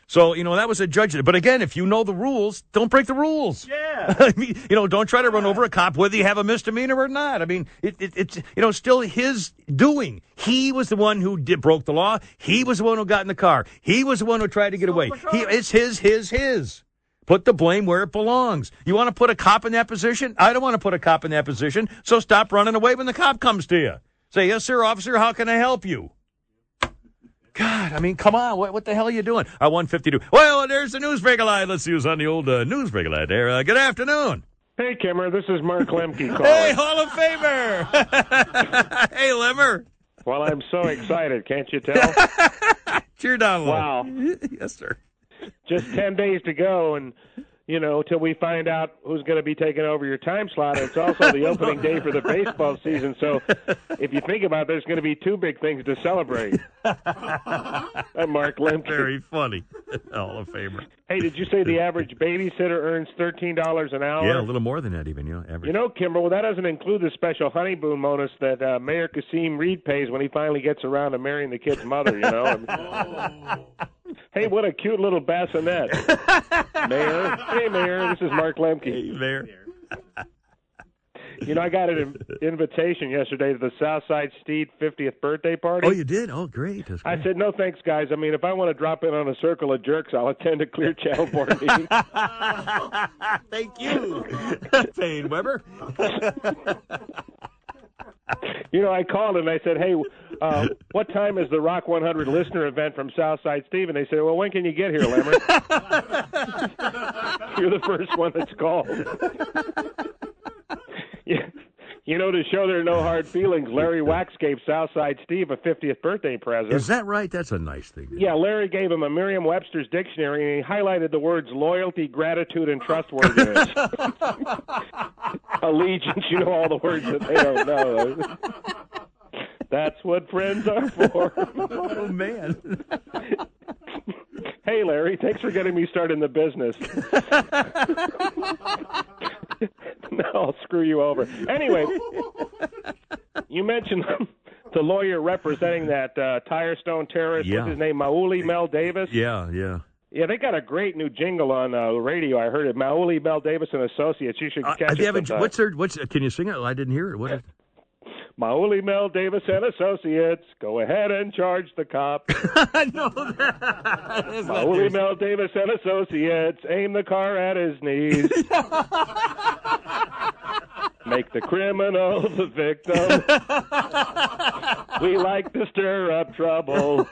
So, you know, that was a judge. But again, if you know the rules, don't break the rules. Yeah. I mean, you know, don't try to run over a cop whether you have a misdemeanor or not. I mean, it, it, it's, you know, still his doing. He was the one who did, broke the law. He was the one who got in the car. He was the one who tried to get away. He, it's his, his, his. Put the blame where it belongs. You want to put a cop in that position? I don't want to put a cop in that position. So stop running away when the cop comes to you. Say, yes, sir, officer, how can I help you? God, I mean, come on. What, what the hell are you doing? I 152. Well, there's the newsbreaker line. Let's use on the old uh, newsbreaker line there. Uh, good afternoon. Hey, Kimmer, this is Mark Lemke calling. Hey, Hall of Famer. hey, Limmer. Well, I'm so excited, can't you tell? Cheer down. Wow. yes, sir. just ten days to go, and you know, till we find out who's going to be taking over your time slot. And it's also the opening day for the baseball season. So if you think about it, there's going to be two big things to celebrate. I'm Mark Lemke. Very funny. Hall of Famer. Hey, did you say the average babysitter earns $13 an hour? Yeah, a little more than that, even. You know, average. You know, Kimmer, well, that doesn't include the special honeymoon bonus that uh, Mayor Kasim Reed pays when he finally gets around to marrying the kid's mother, you know? I mean, hey, what a cute little bassinet. Mayor. Hey, Mayor. This is Mark Lemke. Hey, Mayor. You know, I got an invitation yesterday to the Southside Steve 50th birthday party. Oh, you did? Oh, great. That's I said, no thanks, guys. I mean, if I want to drop in on a circle of jerks, I'll attend a Clear Channel board meeting. Thank you, Paine Webber. You know, I called and I said, hey, uh, what time is the Rock 100 listener event from Southside Steve? And they said, well, when can you get here, Lemmer? You're the first one that's called. You know, to show there are no hard feelings, Larry Wax gave Southside Steve a 50th birthday present. Is that right? That's a nice thing. Yeah, Larry gave him a Merriam-Webster's dictionary, and he highlighted the words loyalty, gratitude, and trustworthiness. Allegiance, you know all the words that they don't know. That's what friends are for. Oh, man. Hey, Larry, thanks for getting me started in the business. I'll screw you over. Anyway, you mentioned the lawyer representing that uh, Tirestone terrorist. Yeah. What's his name? Mawuli Mel Davis. Yeah, yeah. Yeah, they got a great new jingle on uh, radio. I heard it. Mawuli Mel Davis and Associates. You should Uh, catch they it. what's their? What's? Can you sing it? I didn't hear it. What is? Mawuli Mel Davis and Associates. Go ahead and charge the cop. I know that. Mawuli Mel Davis and Associates. Aim the car at his knees. Make the criminal the victim. we like to stir up trouble.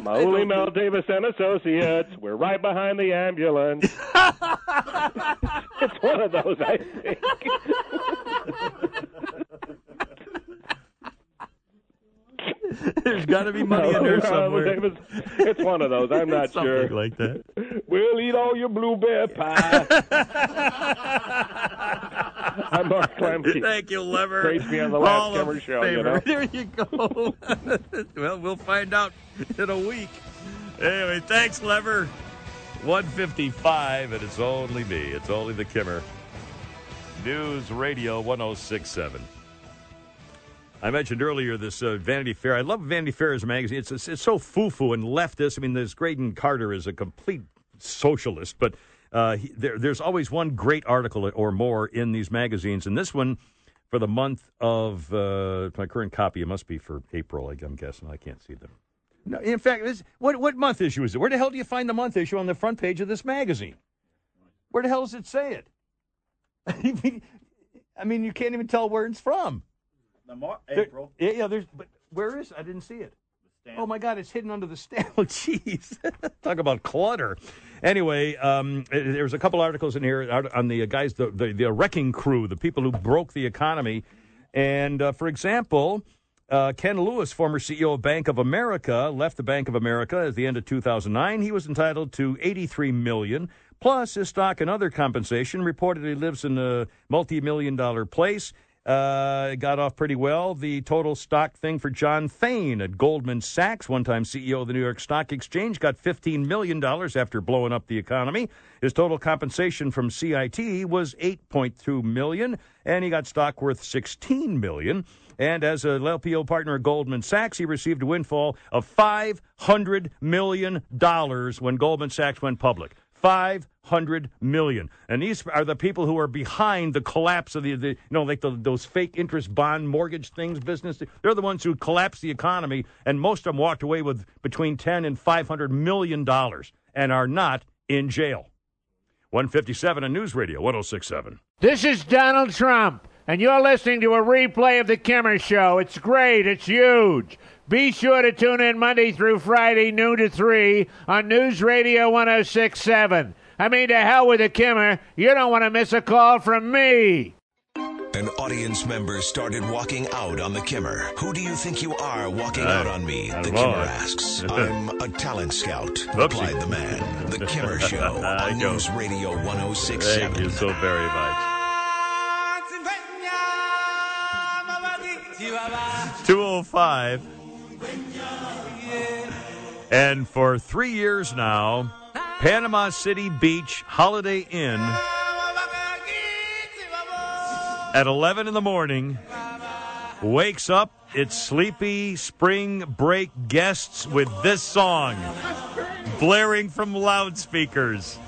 Mawuli Mel Davis and Associates. We're right behind the ambulance. it's one of those, I think. There's got to be money in there somewhere. Davis- It's one of those. I'm not Something sure. like that. We'll eat all your blueberry pie. I'm Mark Lemke. Thank you, Lever. To be on the last Kimmer show, you know. There you go. well, we'll find out in a week. Anyway, thanks, Lever. 155, and it's only me. It's only the Kimmer. News Radio 1067. I mentioned earlier this uh, Vanity Fair. I love Vanity Fair as a magazine. It's, it's, it's so foo-foo and leftist. I mean, this Graydon Carter is a complete socialist, but uh, he, there, there's always one great article or more in these magazines. And this one for the month of uh, my current copy, it must be for April, I'm guessing. I can't see them. No, in fact, this, what, what month issue is it? Where the hell do you find the month issue on the front page of this magazine? Where the hell does it say it? I mean, you can't even tell where it's from. The Mar- April. yeah, yeah, there's. But where is? I didn't see it. Oh my God! It's hidden under the stamp. Oh, jeez. Talk about clutter. Anyway, um, eh, there's a couple articles in here on the guys, the, the the wrecking crew, the people who broke the economy, and uh, for example. Uh, Ken Lewis, former CEO of Bank of America, left the Bank of America at the end of 2009. He was entitled to 83 million plus his stock and other compensation. Reportedly lives in a multi-million dollar place. Uh, got off pretty well. The total stock thing for John Thain at Goldman Sachs, one-time CEO of the New York Stock Exchange, got $15 million after blowing up the economy. His total compensation from CIT was 8.2 million, and he got stock worth 16 million. And as a LPO partner at Goldman Sachs, he received a windfall of $500 million when Goldman Sachs went public. 500 million. And these are the people who are behind the collapse of the, the you know, like the, those fake interest bond mortgage things business. They're the ones who collapsed the economy, and most of them walked away with between 10 and 500 million dollars and are not in jail. 157 on News Radio 1067. This is Donald Trump, and you're listening to a replay of The Kimmer Show. It's great, it's huge. Be sure to tune in Monday through Friday, noon to 3 on News Radio 1067. I mean, to hell with The Kimmer. You don't want to miss a call from me. An audience member started walking out on the Kimmer. Who do you think you are walking out on me? I The don't. Kimmer asks. I'm a talent scout, replied the man. The Kimmer Show on know. News Radio 1067. Thank you so very much. 205. And for three years now, Panama City Beach Holiday Inn at 11 in the morning wakes up its sleepy spring break guests with this song blaring from loudspeakers.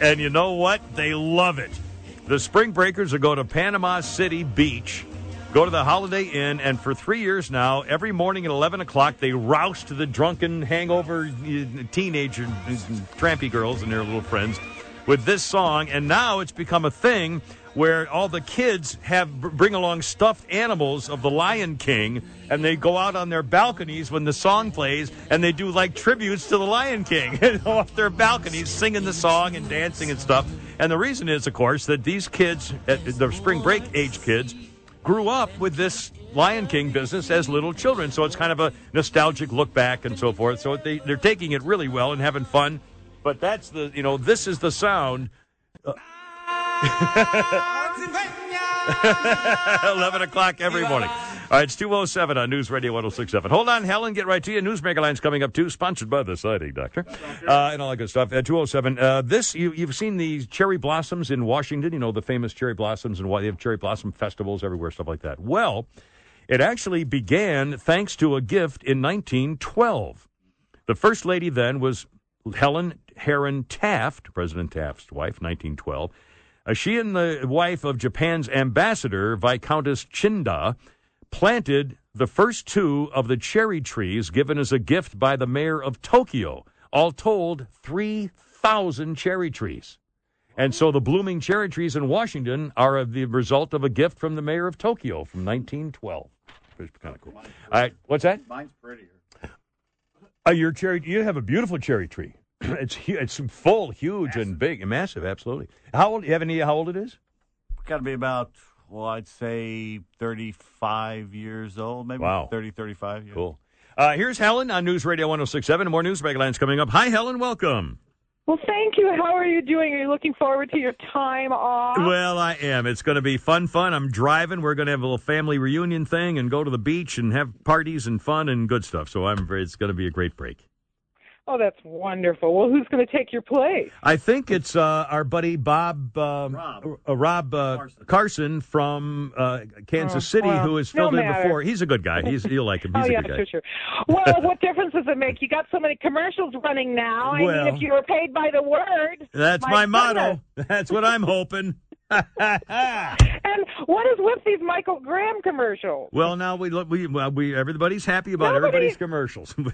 And you know what? They love it. The Spring Breakers will go to Panama City Beach, go to the Holiday Inn, and for three years now, every morning at 11 o'clock, they roust the drunken, hangover uh, teenager, uh, trampy girls and their little friends with this song. And now it's become a thing where all the kids have bring along stuffed animals of the Lion King, and they go out on their balconies when the song plays, and they do like tributes to the Lion King off their balconies, singing the song and dancing and stuff. And the reason is, of course, that these kids, the spring break age kids, grew up with this Lion King business as little children. So it's kind of a nostalgic look back and so forth. So they, they're taking it really well and having fun. But that's the, you know, this is the sound. Uh, 11 o'clock every morning. All right, it's 207 on News Radio 1067. Hold on, Helen, get right to you. Newsmaker Line's coming up too, sponsored by the Siding Doctor, uh, and all that good stuff. At 207. Uh, this, you, you've seen the cherry blossoms in Washington, you know, the famous cherry blossoms, and why they have cherry blossom festivals everywhere, stuff like that. Well, it actually began thanks to a gift in 1912. The first lady then was Helen Herron Taft, President Taft's wife, 1912. Uh, she and the wife of Japan's ambassador, Viscountess Chinda, planted the first two of the cherry trees given as a gift by the mayor of Tokyo. All told, 3,000 cherry trees. And so the blooming cherry trees in Washington are the result of a gift from the mayor of Tokyo from 1912. It's kind of cool. All right, what's that? Mine's prettier. Uh, your cherry, you have a beautiful cherry tree. it's it's full, huge, and big, and massive. Absolutely. How old? You have any? How old it is? Got to be about, well, I'd say 35 years old, maybe Wow. 30, 35 years. Cool. Uh, here's Helen on News Radio 1067. More news lines coming up. Hi, Helen. Welcome. Well, thank you. How are you doing? Are you looking forward to your time off? Well, I am. It's going to be fun, fun. I'm driving. We're going to have a little family reunion thing and go to the beach and have parties and fun and good stuff. So I'm. It's going to be a great break. Oh, that's wonderful. Well, who's going to take your place? I think it's uh, our buddy Bob um, Rob, uh, Rob uh, Carson. from uh, Kansas Oh, City, well, who has no filled in matter. before. He's a good guy. He's you'll like him. He's oh, a yeah, good guy. sure, sure. Well, what difference does it make? You got so many commercials running now. I Well- mean, if you were paid by the word. That's my, motto. That's what I'm hoping. And what is with these Michael Graham commercials? Well, now we look. We, well, we everybody's happy about Nobody- everybody's commercials.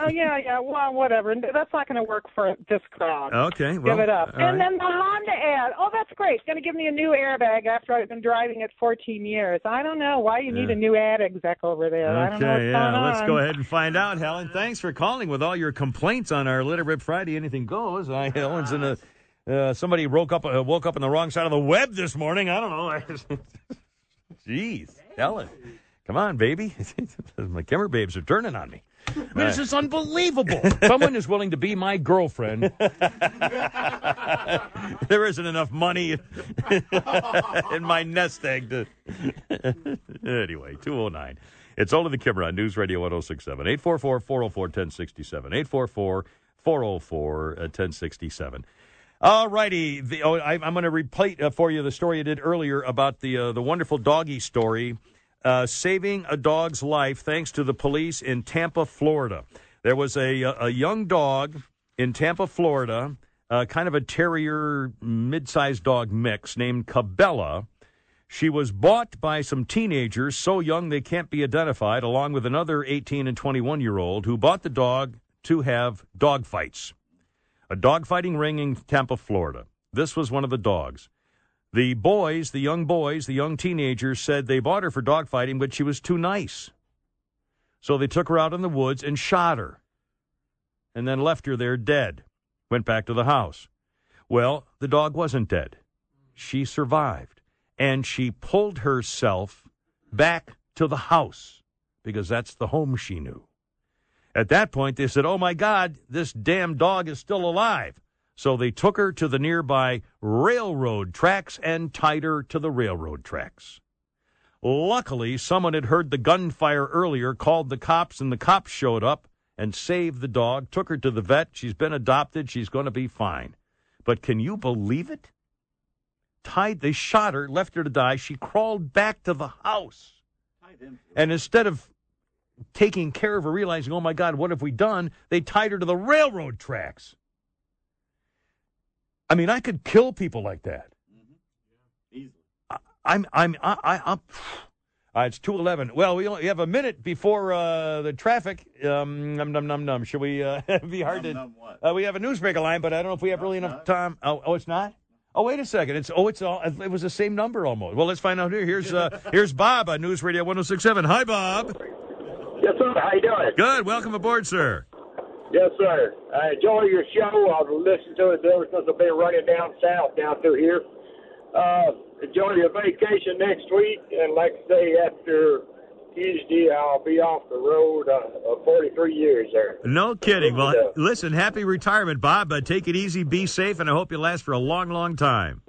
Oh yeah, yeah. Well, whatever. That's not going to work for this crowd. okay, well, Give it up. And right. then the Honda ad. Oh, that's great. It's going to give me a new airbag after I've been driving it 14 years. I don't know why you need Yeah. a new ad exec over there. I don't know what's Okay, going yeah, let's on. go ahead and find out, Helen. Thanks for calling with all your complaints on our It Rip Friday. Anything goes. I, Helen's in a. Uh, somebody woke up uh, woke up on the wrong side of the web this morning. I don't know. Jeez, Helen, come on, baby. My Kimmer babes are turning on me. I mean, This is unbelievable. Someone is willing to be my girlfriend. there isn't enough money in my nest egg to. anyway, 209. It's all of the Kimmer on News Radio 1067. 844 404 1067. 844 404 1067. All righty. Oh, I, I'm going to replay uh, for you the story I did earlier about the uh, the wonderful doggy story, uh, saving a dog's life thanks to the police in Tampa, Florida. There was a a young dog in Tampa, Florida, uh, kind of a terrier mid-sized dog mix named Cabela. She was bought by some teenagers so young they can't be identified, along with another 18 and 21 year old who bought the dog to have dog fights a dogfighting ring in Tampa, Florida. This was one of the dogs. The boys, the young boys, the young teenagers said they bought her for dogfighting, but she was too nice. So they took her out in the woods and shot her and then left her there dead. Went back to the house. Well, the dog wasn't dead. She survived. and she pulled herself back to the house because that's the home she knew. At that point, they said, Oh my God, this damn dog is still alive. So they took her to the nearby railroad tracks and tied her to the railroad tracks. Luckily, someone had heard the gunfire earlier, called the cops, and the cops showed up and saved the dog, took her to the vet. She's been adopted. She's going to be fine. But can you believe it? Tied, they shot her, left her to die. She crawled back to the house. And instead of taking care of her, realizing, oh my God, what have we done? They tied her to the railroad tracks. I mean, I could kill people like that. I, I'm, I'm, I, I, I'm. Uh, it's two eleven. Well, we only have a minute before uh, the traffic. Um, num num num num. Should we? Uh, it'd be hard to. Uh, we have a newsbreaker line, but I don't know if we have really enough time. Oh, oh, it's not. Oh, wait a second. It's oh, it's all. It was the same number almost. Well, let's find out here. Here's uh, here's Bob on News Radio 106.7. Hi, Bob. Yes, sir. How you doing? Good. Welcome aboard, sir. Yes, sir. I enjoy your show. I've listened to it ever since I've been running down south down through here. Uh, enjoy your vacation next week, and like I say, after Tuesday, I'll be off the road uh, uh, 43 years there. No kidding. Well, listen, happy retirement, Bob. Uh, take it easy, be safe, and I hope you last for a long, long time.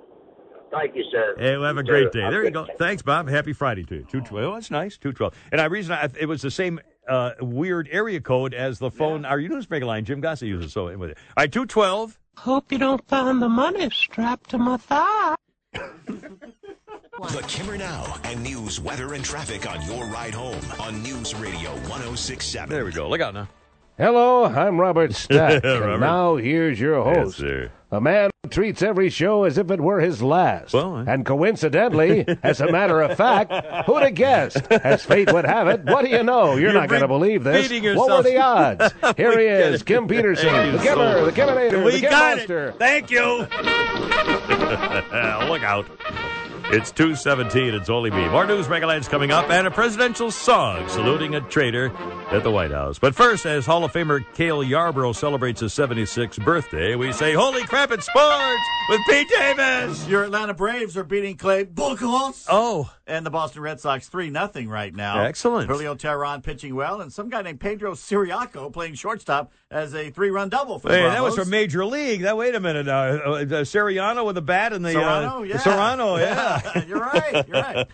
Thank you, sir. Hey, well, have a great too. day. Have There a you good go. Thanks, Bob. Happy Friday to you. Two twelve. Oh, that's nice. Two twelve. And I reason I, it was the same uh, weird area code as the phone. Are Our newsmaker line. Jim Gossett uses. So anyway. all right, two twelve. Hope you don't find the money strapped to my thigh. The Kimmer Now and news, weather, and traffic on your ride home on News Radio 1067. There we go. Look out now. Hello, I'm Robert Stack. Robert. And now here's your Yes, host. sir. A man who treats every show as if it were his last. Well, I- and coincidentally, as a matter of fact, who'd have guessed? As fate would have it, what do you know? You're, You're not going to believe this. What were the odds? Here he is. Kim Peterson, the Kimmer, so the Kiminator, We the Kim got Monster. it. Thank you. Look out. It's 217. It's only me. More news megalines coming up and a presidential song saluting a traitor at the White House. But first, as Hall of Famer Cale Yarborough celebrates his 76th birthday, we say, Holy crap, it's sports with Pete Davis. Your Atlanta Braves are beating Clay Buchholz. Oh. And the Boston Red Sox 3 nothing right now. Excellent. Julio Teheran pitching well, and some guy named Pedro Ciriaco playing shortstop as a three run double for the Hey, that was from Major League. That wait a minute now. Uh, uh, Siriano with a bat in the Cerrano, uh, yeah. Cerrano, yeah. you're right. You're right.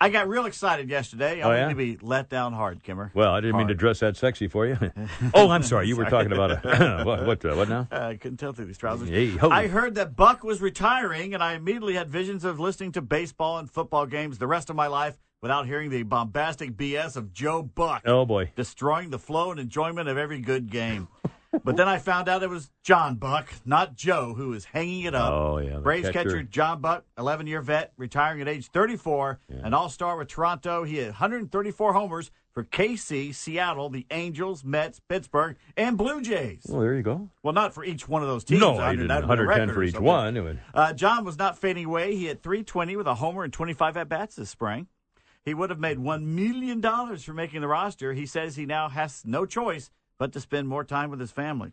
I got real excited yesterday. I'm Oh, yeah? going to be let down hard, Kimmer. Well, I didn't mean to dress that sexy for you. oh, I'm sorry. You were talking about a what? What, uh, what now? Uh, I couldn't tell through these trousers. Hey. I heard that Buck was retiring, and I immediately had visions of listening to baseball and football games the rest of my life without hearing the bombastic BS of Joe Buck Oh boy. destroying the flow and enjoyment of every good game. but then I found out it was John Buck, not Joe, who was hanging it up. Oh, yeah, Braves catcher. catcher John Buck, 11 year vet, retiring at age 34, an all star with Toronto. He had 134 homers for KC, Seattle, the Angels, Mets, Pittsburgh, and Blue Jays. Well, there you go. Well, not for each one of those teams. No, I didn't. that would be a 110 record for each one. Would- Uh, John was not fading away. He had 320 with a homer and 25 at bats this spring. He would have made $1 million for making the roster. He says he now has no choice but to spend more time with his family.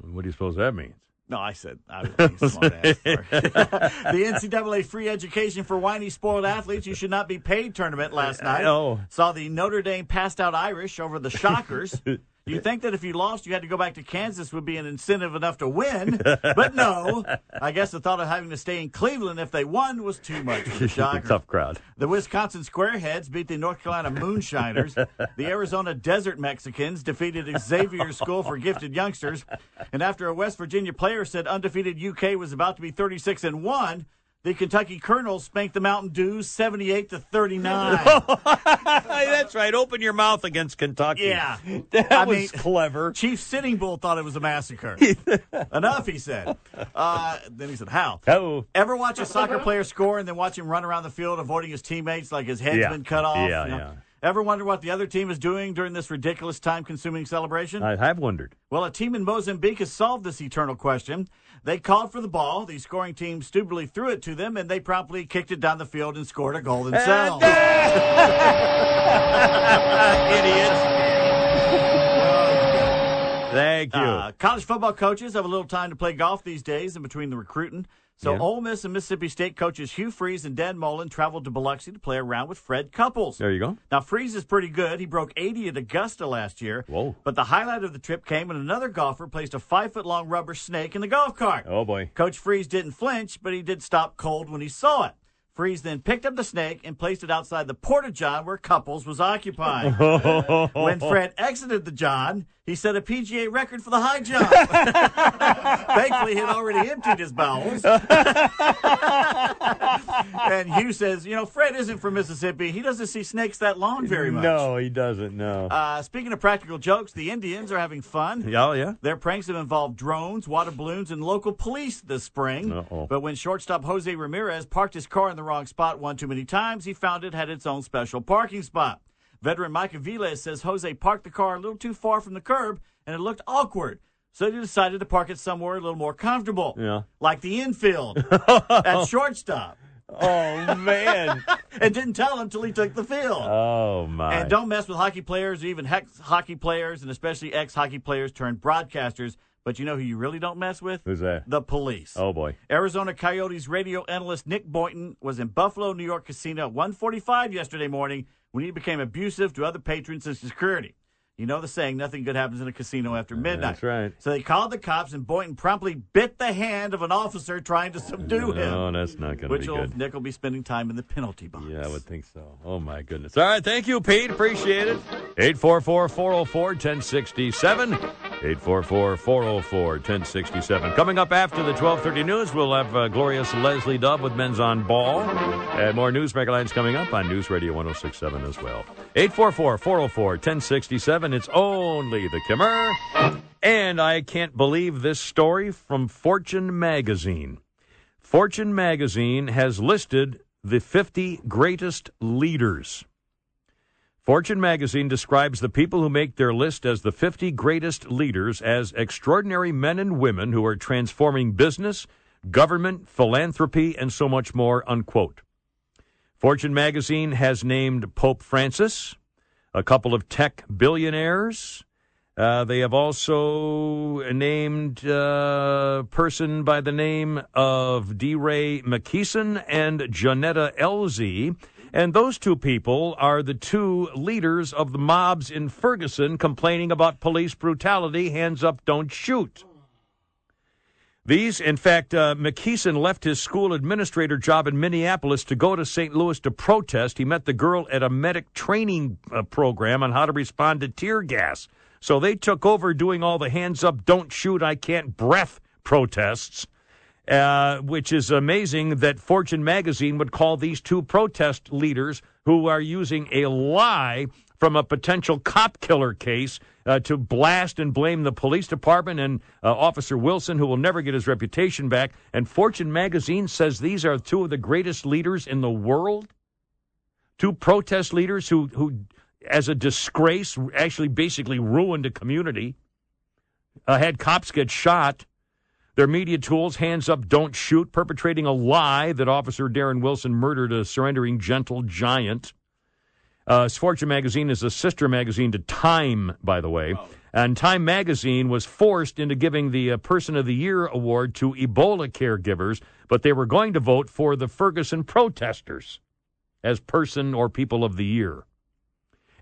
What do you suppose that means? No, I said I was being smart ass. The NCAA free education for whiny spoiled athletes you should not be paid tournament last uh, night. know. Saw the Notre Dame passed out Irish over the Shockers. You think that if you lost, you had to go back to Kansas would be an incentive enough to win, but no. I guess the thought of having to stay in Cleveland if they won was too much for the Shockers. Tough crowd. The Wisconsin Squareheads beat the North Carolina Moonshiners. the Arizona Desert Mexicans defeated Xavier School for Gifted Youngsters. And after a West Virginia player said undefeated UK was about to be 36 and 1, the Kentucky Colonels spanked the Mountain Dews 78 to 39. That's right. Open your mouth against Kentucky. Yeah. That I was mean, clever. Chief Sitting Bull thought it was a massacre. Enough, he said. Uh, then he said, How? How? Ever watch a soccer player score and then watch him run around the field avoiding his teammates like his head's Yeah. been cut off? Yeah, You know? yeah. Ever wonder what the other team is doing during this ridiculous time consuming celebration? I have wondered. Well, a team in Mozambique has solved this eternal question. They called for the ball. The scoring team stupidly threw it to them, and they promptly kicked it down the field and scored a goal themselves. Idiots. Thank you. Uh, college football coaches have a little time to play golf these days in between the recruiting. So Yeah. Ole Miss and Mississippi State coaches Hugh Freeze and Dan Mullen traveled to Biloxi to play around with Fred Couples. There you go. Now Freeze is pretty good. He broke 80 at Augusta last year. Whoa. But the highlight of the trip came when another golfer placed a five foot long rubber snake in the golf cart. Oh boy. Coach Freeze didn't flinch, but he did stop cold when he saw it. Freeze then picked up the snake and placed it outside the porta john where Couples was occupying. when Fred exited the john, he set a PGA record for the high jump. Thankfully, he had already emptied his bowels. and Hugh says, you know, Fred isn't from Mississippi. He doesn't see snakes that long very much. No, he doesn't. No. Uh, speaking of practical jokes, the Indians are having fun. Yeah, oh, yeah. Their pranks have involved drones, water balloons, and local police this spring. Uh-oh. But when shortstop Jose Ramirez parked his car in the wrong spot one too many times, he found it had its own special parking spot. Veteran Mike Aviles says Jose parked the car a little too far from the curb and it looked awkward. So he decided to park it somewhere a little more comfortable. Yeah. Like the infield at shortstop. Oh man. and didn't tell him until he took the field. Oh my. And don't mess with hockey players or even ex hockey players and especially ex hockey players turned broadcasters. But you know who you really don't mess with? Who's that? The police. Oh boy. Arizona Coyotes radio analyst Nick Boynton was in Buffalo, New York casino at 145 yesterday morning when he became abusive to other patrons and security. You know the saying, nothing good happens in a casino after midnight. That's right. So they called the cops, and Boynton promptly bit the hand of an officer trying to subdue him. No, that's not going to Which be will, good. Nick will be spending time in the penalty box. Yeah, I would think so. Oh my goodness. All right, thank you, Pete. Appreciate it. 844-404-1067. 844-404-1067. Coming up after the 1230 news, we'll have uh, glorious Leslie Dove with Men's on Ball. And more Newsmaker lines coming up on News Radio 1067 as well. 844-404-1067. It's only the Kimmer. And I can't believe this story from Fortune magazine. Fortune magazine has listed the 50 greatest leaders. Fortune magazine describes the people who make their list as the 50 greatest leaders as extraordinary men and women who are transforming business, government, philanthropy, and so much more, unquote. Fortune magazine has named Pope Francis, a couple of tech billionaires. Uh, they have also named a person by the name of DeRay Mckesson and Johnetta Elzie. And those two people are the two leaders of the mobs in Ferguson complaining about police brutality. Hands up, don't shoot. These, in fact, uh, Mckesson left his school administrator job in Minneapolis to go to St. Louis to protest. He met the girl at a medic training uh, program on how to respond to tear gas. So they took over doing all the hands up, don't shoot, I can't breath protests, uh, which is amazing that Fortune magazine would call these two protest leaders who are using a lie from a potential cop killer case uh, to blast and blame the police department and uh, Officer Wilson, who will never get his reputation back. And Fortune magazine says these are two of the greatest leaders in the world. Two protest leaders who, who as a disgrace, actually basically ruined a community, uh, had cops get shot. Their media tools, hands up, don't shoot, perpetrating a lie that Officer Darren Wilson murdered a surrendering gentle giant. Uh, Fortune magazine is a sister magazine to Time, by the way. And Time magazine was forced into giving the uh, Person of the Year award to Ebola caregivers, but they were going to vote for the Ferguson protesters as Person or People of the Year.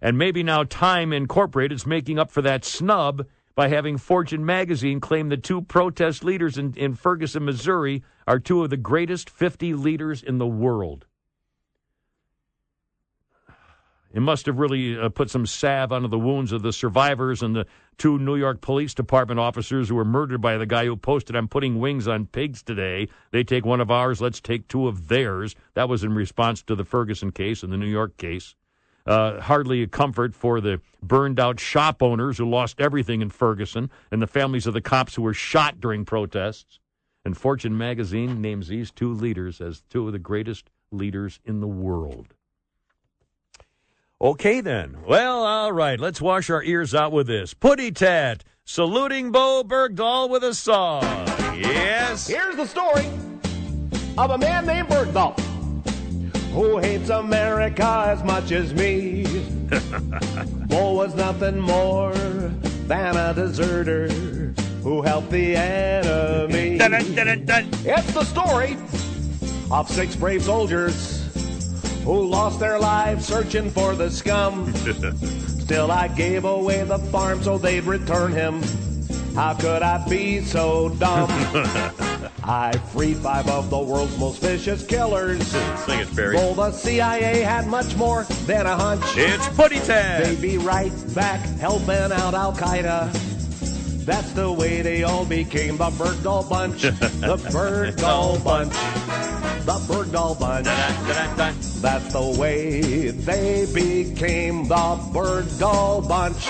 And maybe now Time Incorporated is making up for that snub by having Fortune magazine claim the two protest leaders in, in Ferguson, Missouri are two of the greatest 50 leaders in the world. It must have really uh, put some salve onto the wounds of the survivors and the two New York Police Department officers who were murdered by the guy who posted, I'm putting wings on pigs today. They take one of ours, let's take two of theirs. That was in response to the Ferguson case and the New York case. Uh, hardly a comfort for the burned out shop owners who lost everything in Ferguson and the families of the cops who were shot during protests. And Fortune magazine names these two leaders as two of the greatest leaders in the world. Okay, then. Well, all right. Let's wash our ears out with this. Putty Tat saluting Bowe Bergdahl with a song. Yes. Here's the story of a man named Bergdahl who hates America as much as me. Bo was nothing more than a deserter who who helped the enemy. It's the story of six brave soldiers who lost their lives searching for the scum. Still, I gave away the farm so they'd return him. How could I be so dumb? I freed five of the world's most vicious killers. Sing it, Barry. Though the CIA had much more than a hunch. It's Putty Ted. They'd be right back helping out Al Qaeda. That's the way they all became the Bergdahl Bunch. the Bergdahl Bunch. The Bergdahl Bunch. That's the way they became the Bergdahl Bunch.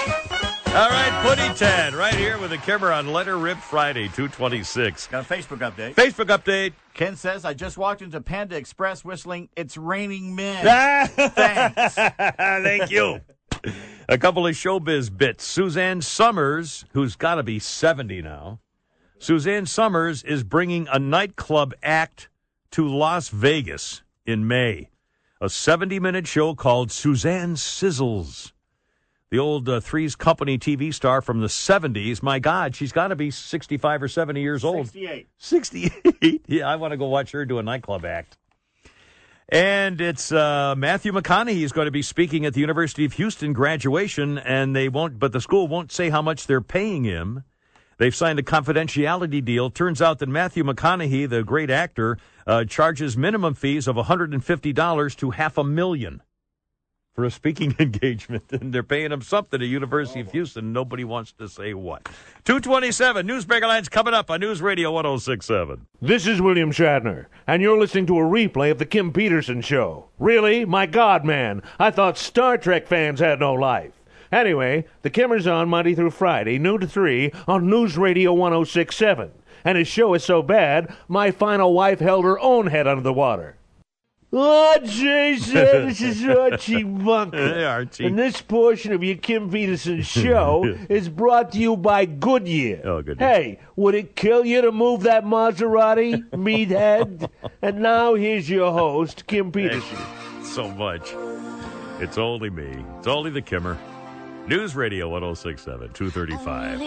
All right, Putty Ted, right here with a camera on Letter Rip Friday, 226. Got a Facebook update. Facebook update. Ken says, I just walked into Panda Express whistling, It's Raining Men. Thanks. Thank you. A couple of showbiz bits. Suzanne Somers, who's got to be 70 now, Suzanne Somers is bringing a nightclub act to Las Vegas in May. A 70 minute show called Suzanne Sizzles. The old uh, Three's Company TV star from the 70s. My God, she's got to be 65 or 70 years old. 68. 68. yeah, I want to go watch her do a nightclub act. And it's uh, Matthew McConaughey is going to be speaking at the University of Houston graduation, and they won't, but the school won't say how much they're paying him. They've signed a confidentiality deal. Turns out that Matthew McConaughey, the great actor, uh, charges minimum fees of $150 to half a million for a speaking engagement, and they're paying him something at the University of Houston. Nobody wants to say what. 227, Newsbreaker Lines coming up on News Radio 1067. This is William Shatner, and you're listening to a replay of The Kim Peterson Show. Really? My God, man. I thought Star Trek fans had no life. Anyway, The Kimmer's on Monday through Friday, noon to 3, on News Radio 1067. And his show is so bad, my final wife held her own head under the water. Oh, Jason, this is Archie Bunker. Hey, Archie. And this portion of your Kim Peterson show is brought to you by Goodyear. Oh, Goodyear. Hey, would it kill you to move that Maserati, meathead? and now here's your host, Kim Peterson. so much. It's only me. It's only the Kimmer. News Radio 1067, 235.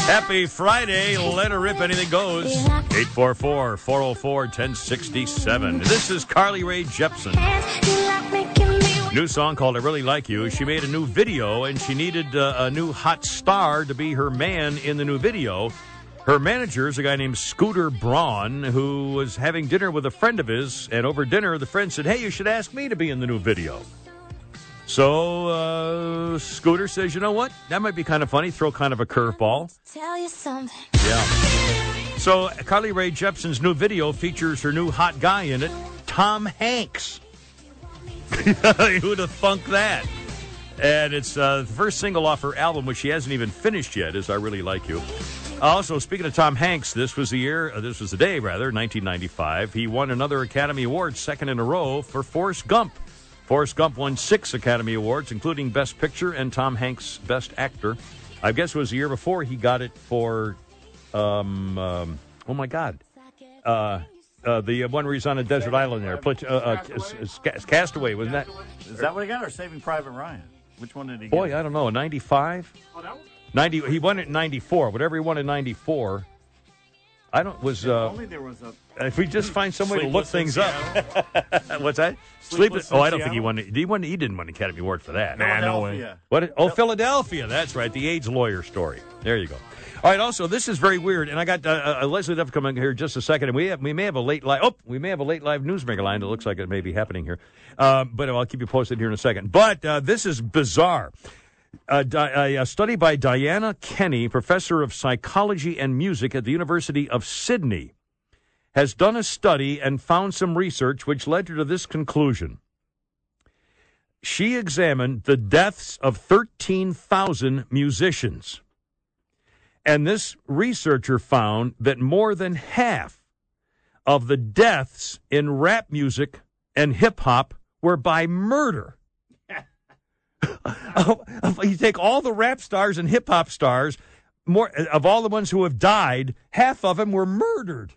Happy Friday. Let her rip. Anything goes. 844 404 1067. This is Carly Rae Jepsen. New song called I Really Like You. She made a new video and she needed uh, a new hot star to be her man in the new video. Her manager is a guy named Scooter Braun who was having dinner with a friend of his. And over dinner, the friend said, Hey, you should ask me to be in the new video. So uh, Scooter says, you know what? That might be kind of funny. Throw kind of a curveball. Tell you something. Yeah. So Carly Rae Jepsen's new video features her new hot guy in it, Tom Hanks. Who'd have thunk that? And it's uh, the first single off her album, which she hasn't even finished yet, is I Really Like You. Also, speaking of Tom Hanks, this was the year, uh, this was the day, rather, 1995. He won another Academy Award, second in a row, for Forrest Gump. Forrest Gump won six Academy Awards, including Best Picture and Tom Hanks Best Actor. I guess it was the year before he got it for, um, um, oh my God, uh, uh, the one where he's on a desert island there, Pl- uh, uh, Castaway. Castaway, wasn't that? Is that what he got, or Saving Private Ryan? Which one did he Boy, get? I don't know, 95? 90, he won it in 94, whatever he won in 94. I don't, was, uh, Only there was a. if we just find some way to look things up. What's that? Sleepless in Oh, I don't think he Seattle? won. He won. He didn't win Academy Award for that. Nah, no way. Philadelphia. What? Oh, Philadelphia. That's right. The AIDS lawyer story. There you go. All right. Also, this is very weird, and I got uh, uh, Leslie Duff coming here in just a second, and we have, we may have a late live. Oh, we may have a late live newsmaker line that looks like it may be happening here, um, but I'll keep you posted here in a second. But uh, this is bizarre. A, di- a study by Dianna Kenny, professor of psychology and music at the University of Sydney, has done a study and found some research which led her to this conclusion. She examined the deaths of 13,000 musicians. And this researcher found that more than half of the deaths in rap music and hip hop were by murder. you take all the rap stars and hip hop stars, more of all the ones who have died, half of them were murdered.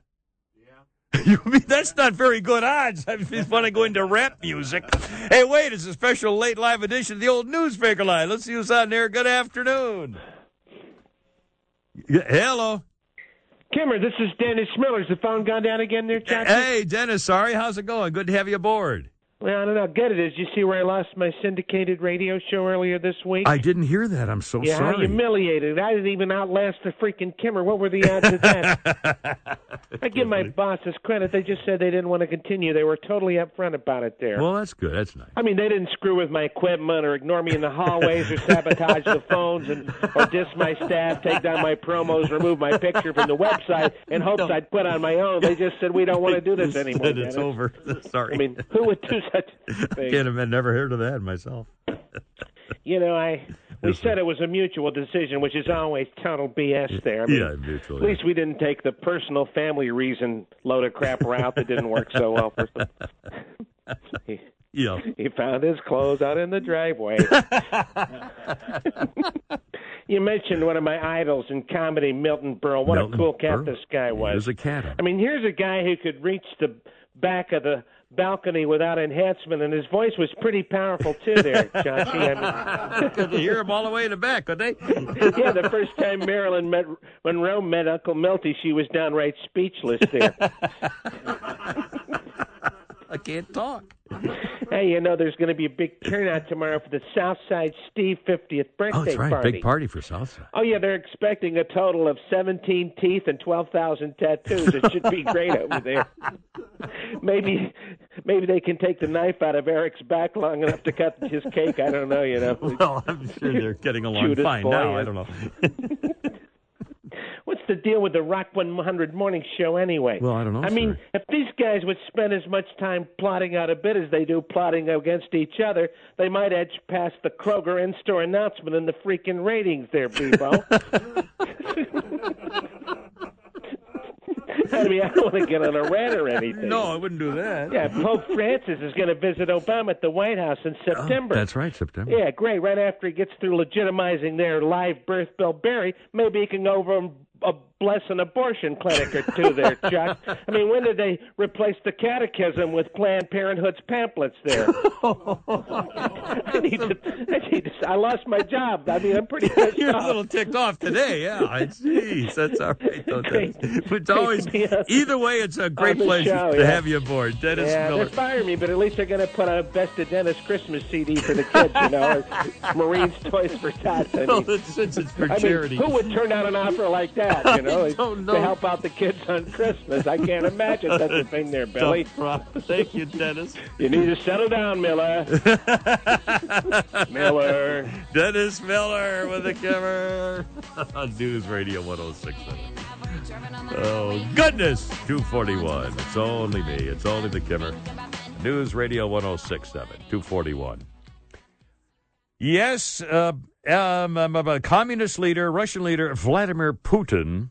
You mean that's not very good odds if you want to go into rap music. Hey, wait, it's a special late live edition of the old newsmaker line. Let's see who's on there. Good afternoon. Hello. Kimmer, this is Dennis Miller. Is the phone gone down again there, Chuck? Hey, Dennis. Sorry. How's it going? Good to have you aboard. Well, I don't know how good it is. You see where I lost my syndicated radio show earlier this week? I didn't hear that. I'm so yeah, sorry. humiliated. I didn't even outlast the freaking Kimmer. What were the odds of that? I give my bosses credit. They just said they didn't want to continue. They were totally upfront about it there. Well, that's good. That's nice. I mean, they didn't screw with my equipment or ignore me in the hallways or sabotage the phones and or diss my staff, take down my promos, remove my picture from the website in hopes I'd quit on my own. They just said we don't want to do this anymore. It's Dennis." over. Sorry. I mean, who would do such a I thing? can't have never heard of that myself. You know, I we said it was a mutual decision, which is always total BS. There, I mean, Yeah, mutual, At least we didn't take the personal family reason load of crap route that didn't work so well for. he, Yeah. he found his clothes out in the driveway. you mentioned one of my idols in comedy, Milton Berle. What Milton a cool cat Berle. this guy was. He was a cat. I mean, here's a guy who could reach the back of the balcony without enhancement, and his voice was pretty powerful too. There, Chauncey. I mean, Could you hear him all the way in the back, could they? yeah, the first time Marilyn met Monroe met Uncle Milty, she was downright speechless there. I can't talk. hey, you know, there's going to be a big turnout tomorrow for the Southside Steve 50th birthday Oh, that's right. party. Big party for Southside. Oh yeah, they're expecting a total of 17 teeth and 12,000 tattoos. It should be great over there. Maybe, maybe they can take the knife out of Eric's back long enough to cut his cake. I don't know. You know. Well, I'm sure they're getting along Judas fine now. I don't know. What's the deal with the Rock 100 morning show anyway? Well, I don't know, I mean, if these guys would spend as much time plotting out a bit as they do plotting against each other, they might edge past the Kroger in-store announcement in the freaking ratings there, people. I mean, I don't want to get on a rant or anything. No, I wouldn't do that. Yeah, Pope Francis is going to visit Obama at the White House in oh, September. That's right, September. Yeah, great. Right after he gets through legitimizing their live birth bill, Barry, maybe he can go over and bless an abortion clinic or two there, Chuck. I mean, when did they replace the catechism with Planned Parenthood's pamphlets there? I need to. I need to. I lost my job. I mean, I'm pretty pissed You're a little ticked off today. Yeah, I jeez, that's all right. Though, Great. Dennis. It's always either way. It's a great pleasure show, to yeah. have you aboard, Dennis yeah, Miller. they're firing me, but at least they're going to put on a Best of Dennis Christmas CD for the kids, you know, or Marines Toys for Tots. I Well, oh, mean, it's, it's, it's for I mean, charity. who would turn down an offer like that, you know, Don't know. to help out the kids on Christmas? I can't imagine such a thing there, Billy. Thank you, Dennis. You need to settle down, Miller. Miller. Dennis Miller with the cover on News Radio 1067. Oh, goodness. 241. It's only me. It's only the Kimmer. News Radio 1067. 241. Yes, uh, um, um, um, uh, communist leader, Russian leader Vladimir Putin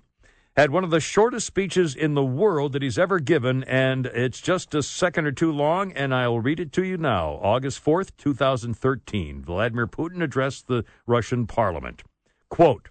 had one of the shortest speeches in the world that he's ever given, and it's just a second or two long, and I'll read it to you now. August 4th, 2013. Vladimir Putin addressed the Russian parliament. Quote,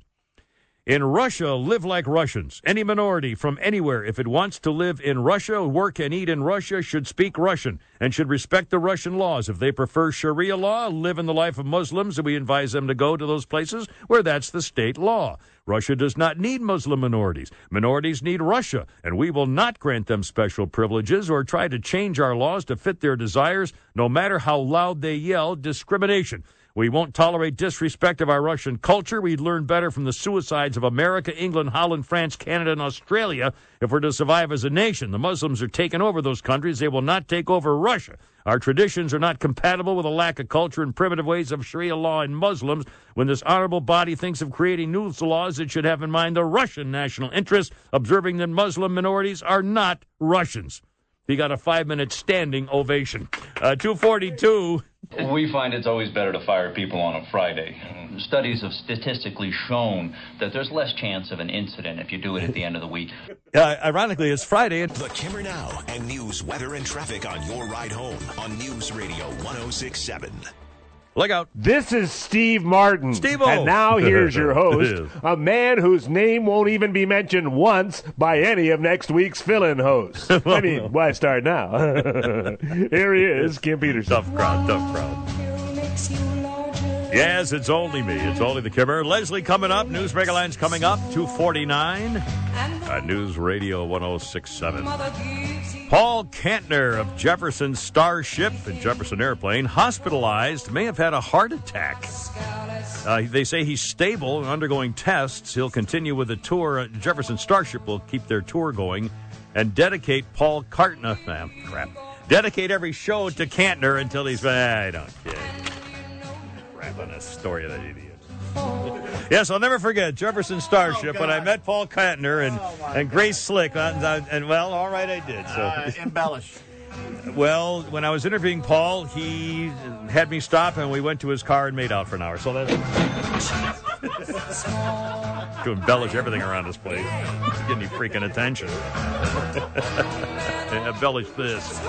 in Russia, live like Russians. Any minority from anywhere, if it wants to live in Russia, work and eat in Russia, should speak Russian and should respect the Russian laws. If they prefer Sharia law, live in the life of Muslims, and we advise them to go to those places where that's the state law. Russia does not need Muslim minorities. Minorities need Russia, and we will not grant them special privileges or try to change our laws to fit their desires, no matter how loud they yell discrimination. We won't tolerate disrespect of our Russian culture. We'd learn better from the suicides of America, England, Holland, France, Canada, and Australia if we're to survive as a nation. The Muslims are taking over those countries. They will not take over Russia. Our traditions are not compatible with a lack of culture and primitive ways of Sharia law and Muslims. When this honorable body thinks of creating new laws, it should have in mind the Russian national interest, observing that Muslim minorities are not Russians. He got a five minute standing ovation. Uh, 242. We find it's always better to fire people on a Friday. Studies have statistically shown that there's less chance of an incident if you do it at the end of the week. Uh, ironically, it's Friday. The Kimmer Now and news, weather, and traffic on your ride home on News Radio 1067. Look out. This is Steve Martin. Steve-O. And now here's your host, a man whose name won't even be mentioned once by any of next week's fill-in hosts. I mean, why start now? Here he is, Kim Peterson. Tough crowd, tough crowd. Yes, it's only me. It's only the Kimmer. Leslie coming up. News Megalines coming up. 249. Uh, News Radio 1067. Paul Kantner of Jefferson Starship and Jefferson Airplane, hospitalized, may have had a heart attack. Uh, they say he's stable and undergoing tests. He'll continue with the tour. Uh, Jefferson Starship will keep their tour going and dedicate Paul Cartner. Ah, crap. Dedicate every show to Kantner until he's. I don't care. Crap on a story of that idiot. Yes, I'll never forget Jefferson Starship when I met Paul Kantner and, and Grace Slick. And, and, well, all right, I did. So Uh, embellish. well, when I was interviewing Paul, he had me stop and we went to his car and made out for an hour. So that's to embellish everything around this place. It's getting you freaking attention. embellish this.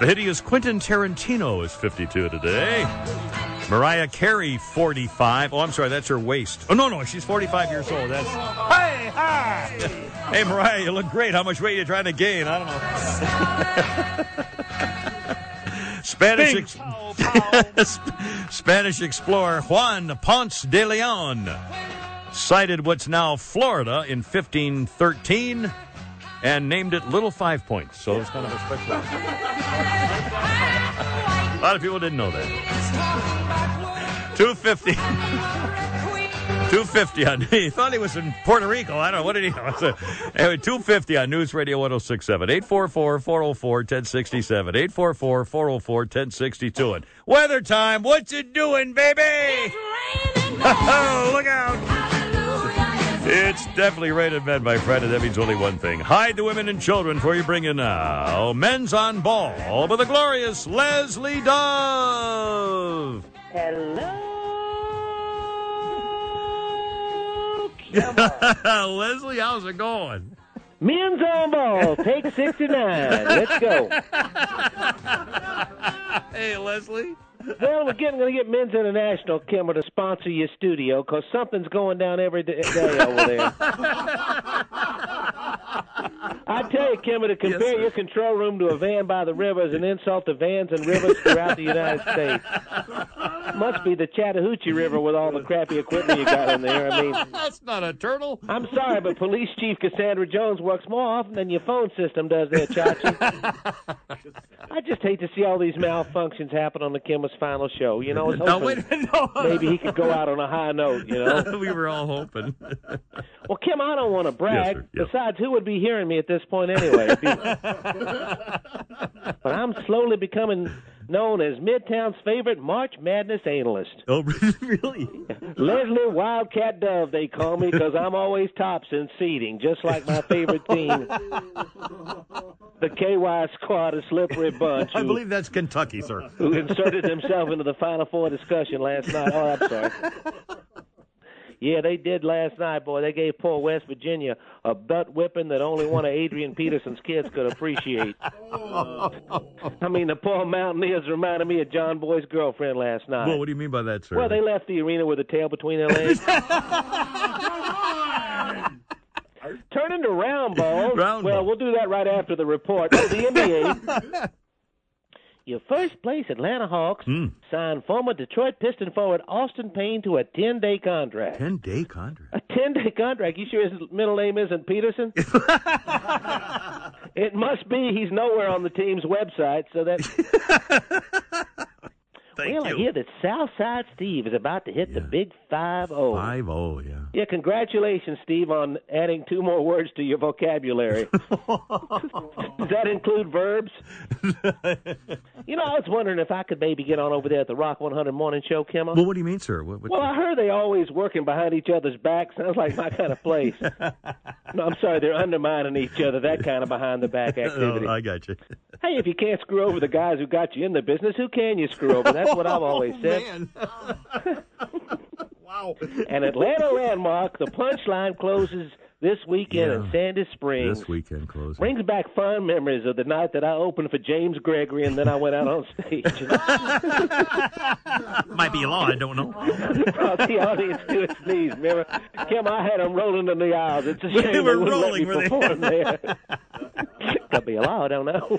The hideous Quentin Tarantino is 52 today. Mariah Carey, 45. Oh, I'm sorry, that's her waist. Oh, no, no, she's 45 years old. That's. Hey, hi! Hey, Mariah, you look great. How much weight are you trying to gain? I don't know. Spanish, ex- Spanish explorer Juan Ponce de Leon sighted what's now Florida in 1513 and named it Little Five Points. So it's kind of a special. A lot of people didn't know that. 250. 250 on he thought he was in Puerto Rico. I don't know. What did he know? So, anyway, 250 on News Radio 1067. 844 404 1067. 844 404 1062. And weather time. What's it doing, baby? Oh, look out. It's definitely rated men, my friend, and that means only one thing. Hide the women and children for you bring in now. Men's on ball with the glorious Leslie Dove. Hello. Leslie, how's it going? Men's on ball, take 69. Let's go. hey, Leslie. Well, we're getting going to get Men's International, Kimmer, to sponsor your studio because something's going down every day, over there. I tell you, Kimmer, to compare your control room to a van by the river is an insult to vans and rivers throughout the United States. Must be the Chattahoochee River with all the crappy equipment you got in there. I mean, That's not a turtle. I'm sorry, but Police Chief Cassandra Jones works more often than your phone system does there, Chachi. I just hate to see all these malfunctions happen on the Kimmer's final show. You know, No, wait no. maybe he could go out on a high note, you know? we were all hoping. Well, Kim, I don't want to brag. Yes. Yes. Besides, who would be hearing me at this point anyway? But I'm slowly becoming known as Midtown's favorite March Madness analyst. Oh, really? Leslie Wildcat Dove, they call me because I'm always tops in seeding, just like my favorite team, the KY Squad, a slippery bunch. I who- believe that's Kentucky, sir. who inserted himself into the Final Four discussion last night. Oh, I'm sorry. Yeah, they did last night, boy. They gave poor West Virginia a butt whipping that only one of Adrian Peterson's kids could appreciate. I mean, the poor Mountaineers reminded me of John Boy's girlfriend last night. Well, what do you mean by that, sir? Well, they left the arena with a tail between their legs. Turn into round balls. Round well, ball. we'll do that right after the report. Oh, the NBA. Your first place Atlanta Hawks Hmm. signed former Detroit Piston forward Austin Daye to a 10 day contract. 10 day contract. A 10 day contract? You sure his middle name isn't Peterson? it must be. He's nowhere on the team's website, so that. Thank well, I hear that Southside Steve is about to hit the big 5 0. 5 0, yeah. Yeah, congratulations, Steve, on adding two more words to your vocabulary. Does that include verbs? you know, I was wondering if I could maybe get on over there at the Rock 100 Morning Show, Kimmer. Well, what do you mean, sir? What, what, Well, I heard they always working behind each other's back. Sounds like my kind of place. no, I'm sorry, they're undermining each other. That kind of behind the back activity. Oh, I got you. Hey, if you can't screw over the guys who got you in the business, who can you screw over? That's what I've always oh, said. Wow. An Atlanta landmark. The punchline closes this weekend in Sandy Springs. This weekend closing. Brings back fond memories of the night that I opened for James Gregory and then I went out on stage. Might be a law, I don't know. brought the audience to its knees. Remember, Kim, I had them rolling in the aisles. It's a They shame were wouldn't let me were they? perform there. Could be a law, I don't know.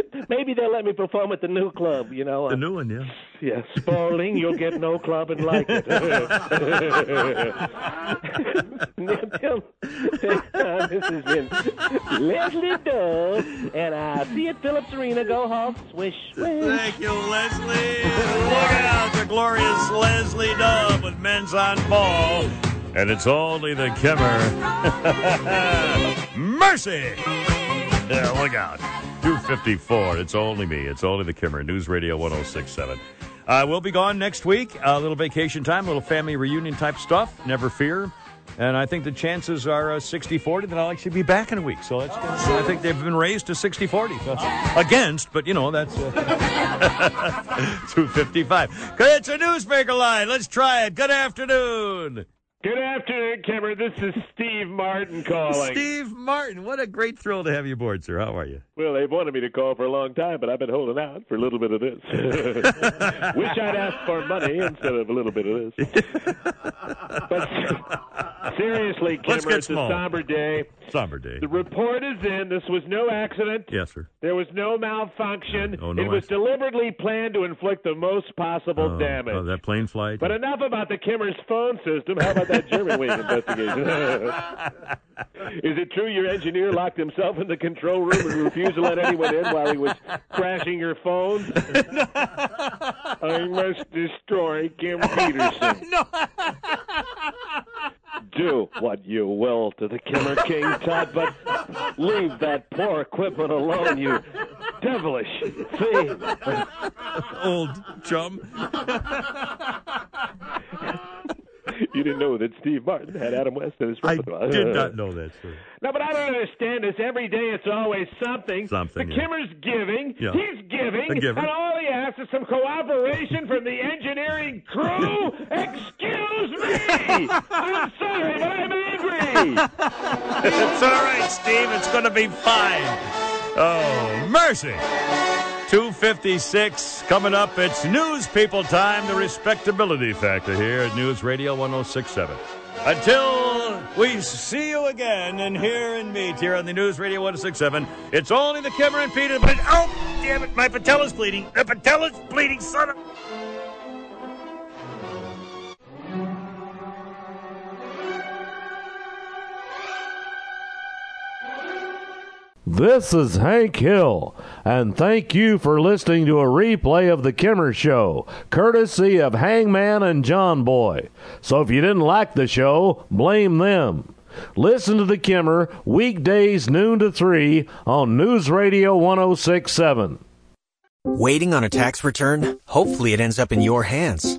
maybe they'll let me perform at the new club. You know, The new one, yeah. yeah, Spaulding, you'll get no club and like it. This has been Leslie Dove, and I see at Phillips Arena go home. Swish, swish. Thank you, Leslie. Look out, the glorious Leslie Dove with men's on ball. And it's only the Kimmer. Mercy! Yeah, look out. 254. It's only me. It's only the Kimmer. News Radio 1067. Uh, we'll be gone next week. A little vacation time, a little family reunion type stuff. Never fear. And I think the chances are uh, 60 40 that I'll actually be back in a week. So that's good. I think they've been raised to 60 40. So against, but you know, that's uh, 255. It's a newsmaker line. Let's try it. Good afternoon. Good afternoon, Kimmer. This is Steve Martin calling. Steve Martin, what a great thrill to have you aboard, sir. How are you? Well, they've wanted me to call for a long time, but I've been holding out for a little bit of this. Wish I'd asked for money instead of a little bit of this. but seriously, Kimmer, it's a somber day. Somber day. The report is in. This was no accident. Yes, sir. There was no malfunction. Oh, no it was accident. deliberately planned to inflict the most possible Oh, damage. oh, that plane flight. But enough about the Kimmer's phone system. How about that Germanwings investigation? Is it true your engineer locked himself in the control room and refused to let anyone in while he was crashing your phone? I must destroy Kim Peterson. no. Do what you will to the Kimmer King, Tut, but leave that poor equipment alone, you devilish thief. Old chum. You didn't know that Steve Martin had Adam West in his repertoire. I did not know that, sir. No, but I don't understand this. Every day it's always something. Something, The yeah. Kimmer's giving. Yeah. He's giving. And all he asks is some cooperation from the engineering crew. Excuse me. I'm sorry, but I'm angry. it's all right, Steve. It's going to be fine. Oh, mercy. 256 coming up. It's news people time, the respectability factor here at News Radio 1067. Until we see you again and hear and meet here on the News Radio 1067, it's only the Kimmer and Peter. But oh, damn it, my patella's bleeding. The patella's bleeding, son of. This is Hank Hill, and thank you for listening to a replay of The Kimmer Show, courtesy of Hangman and John Boy. So if you didn't like the show, blame them. Listen to The Kimmer weekdays noon to 3 on News Radio 1067. Waiting on a tax return? Hopefully it ends up in your hands.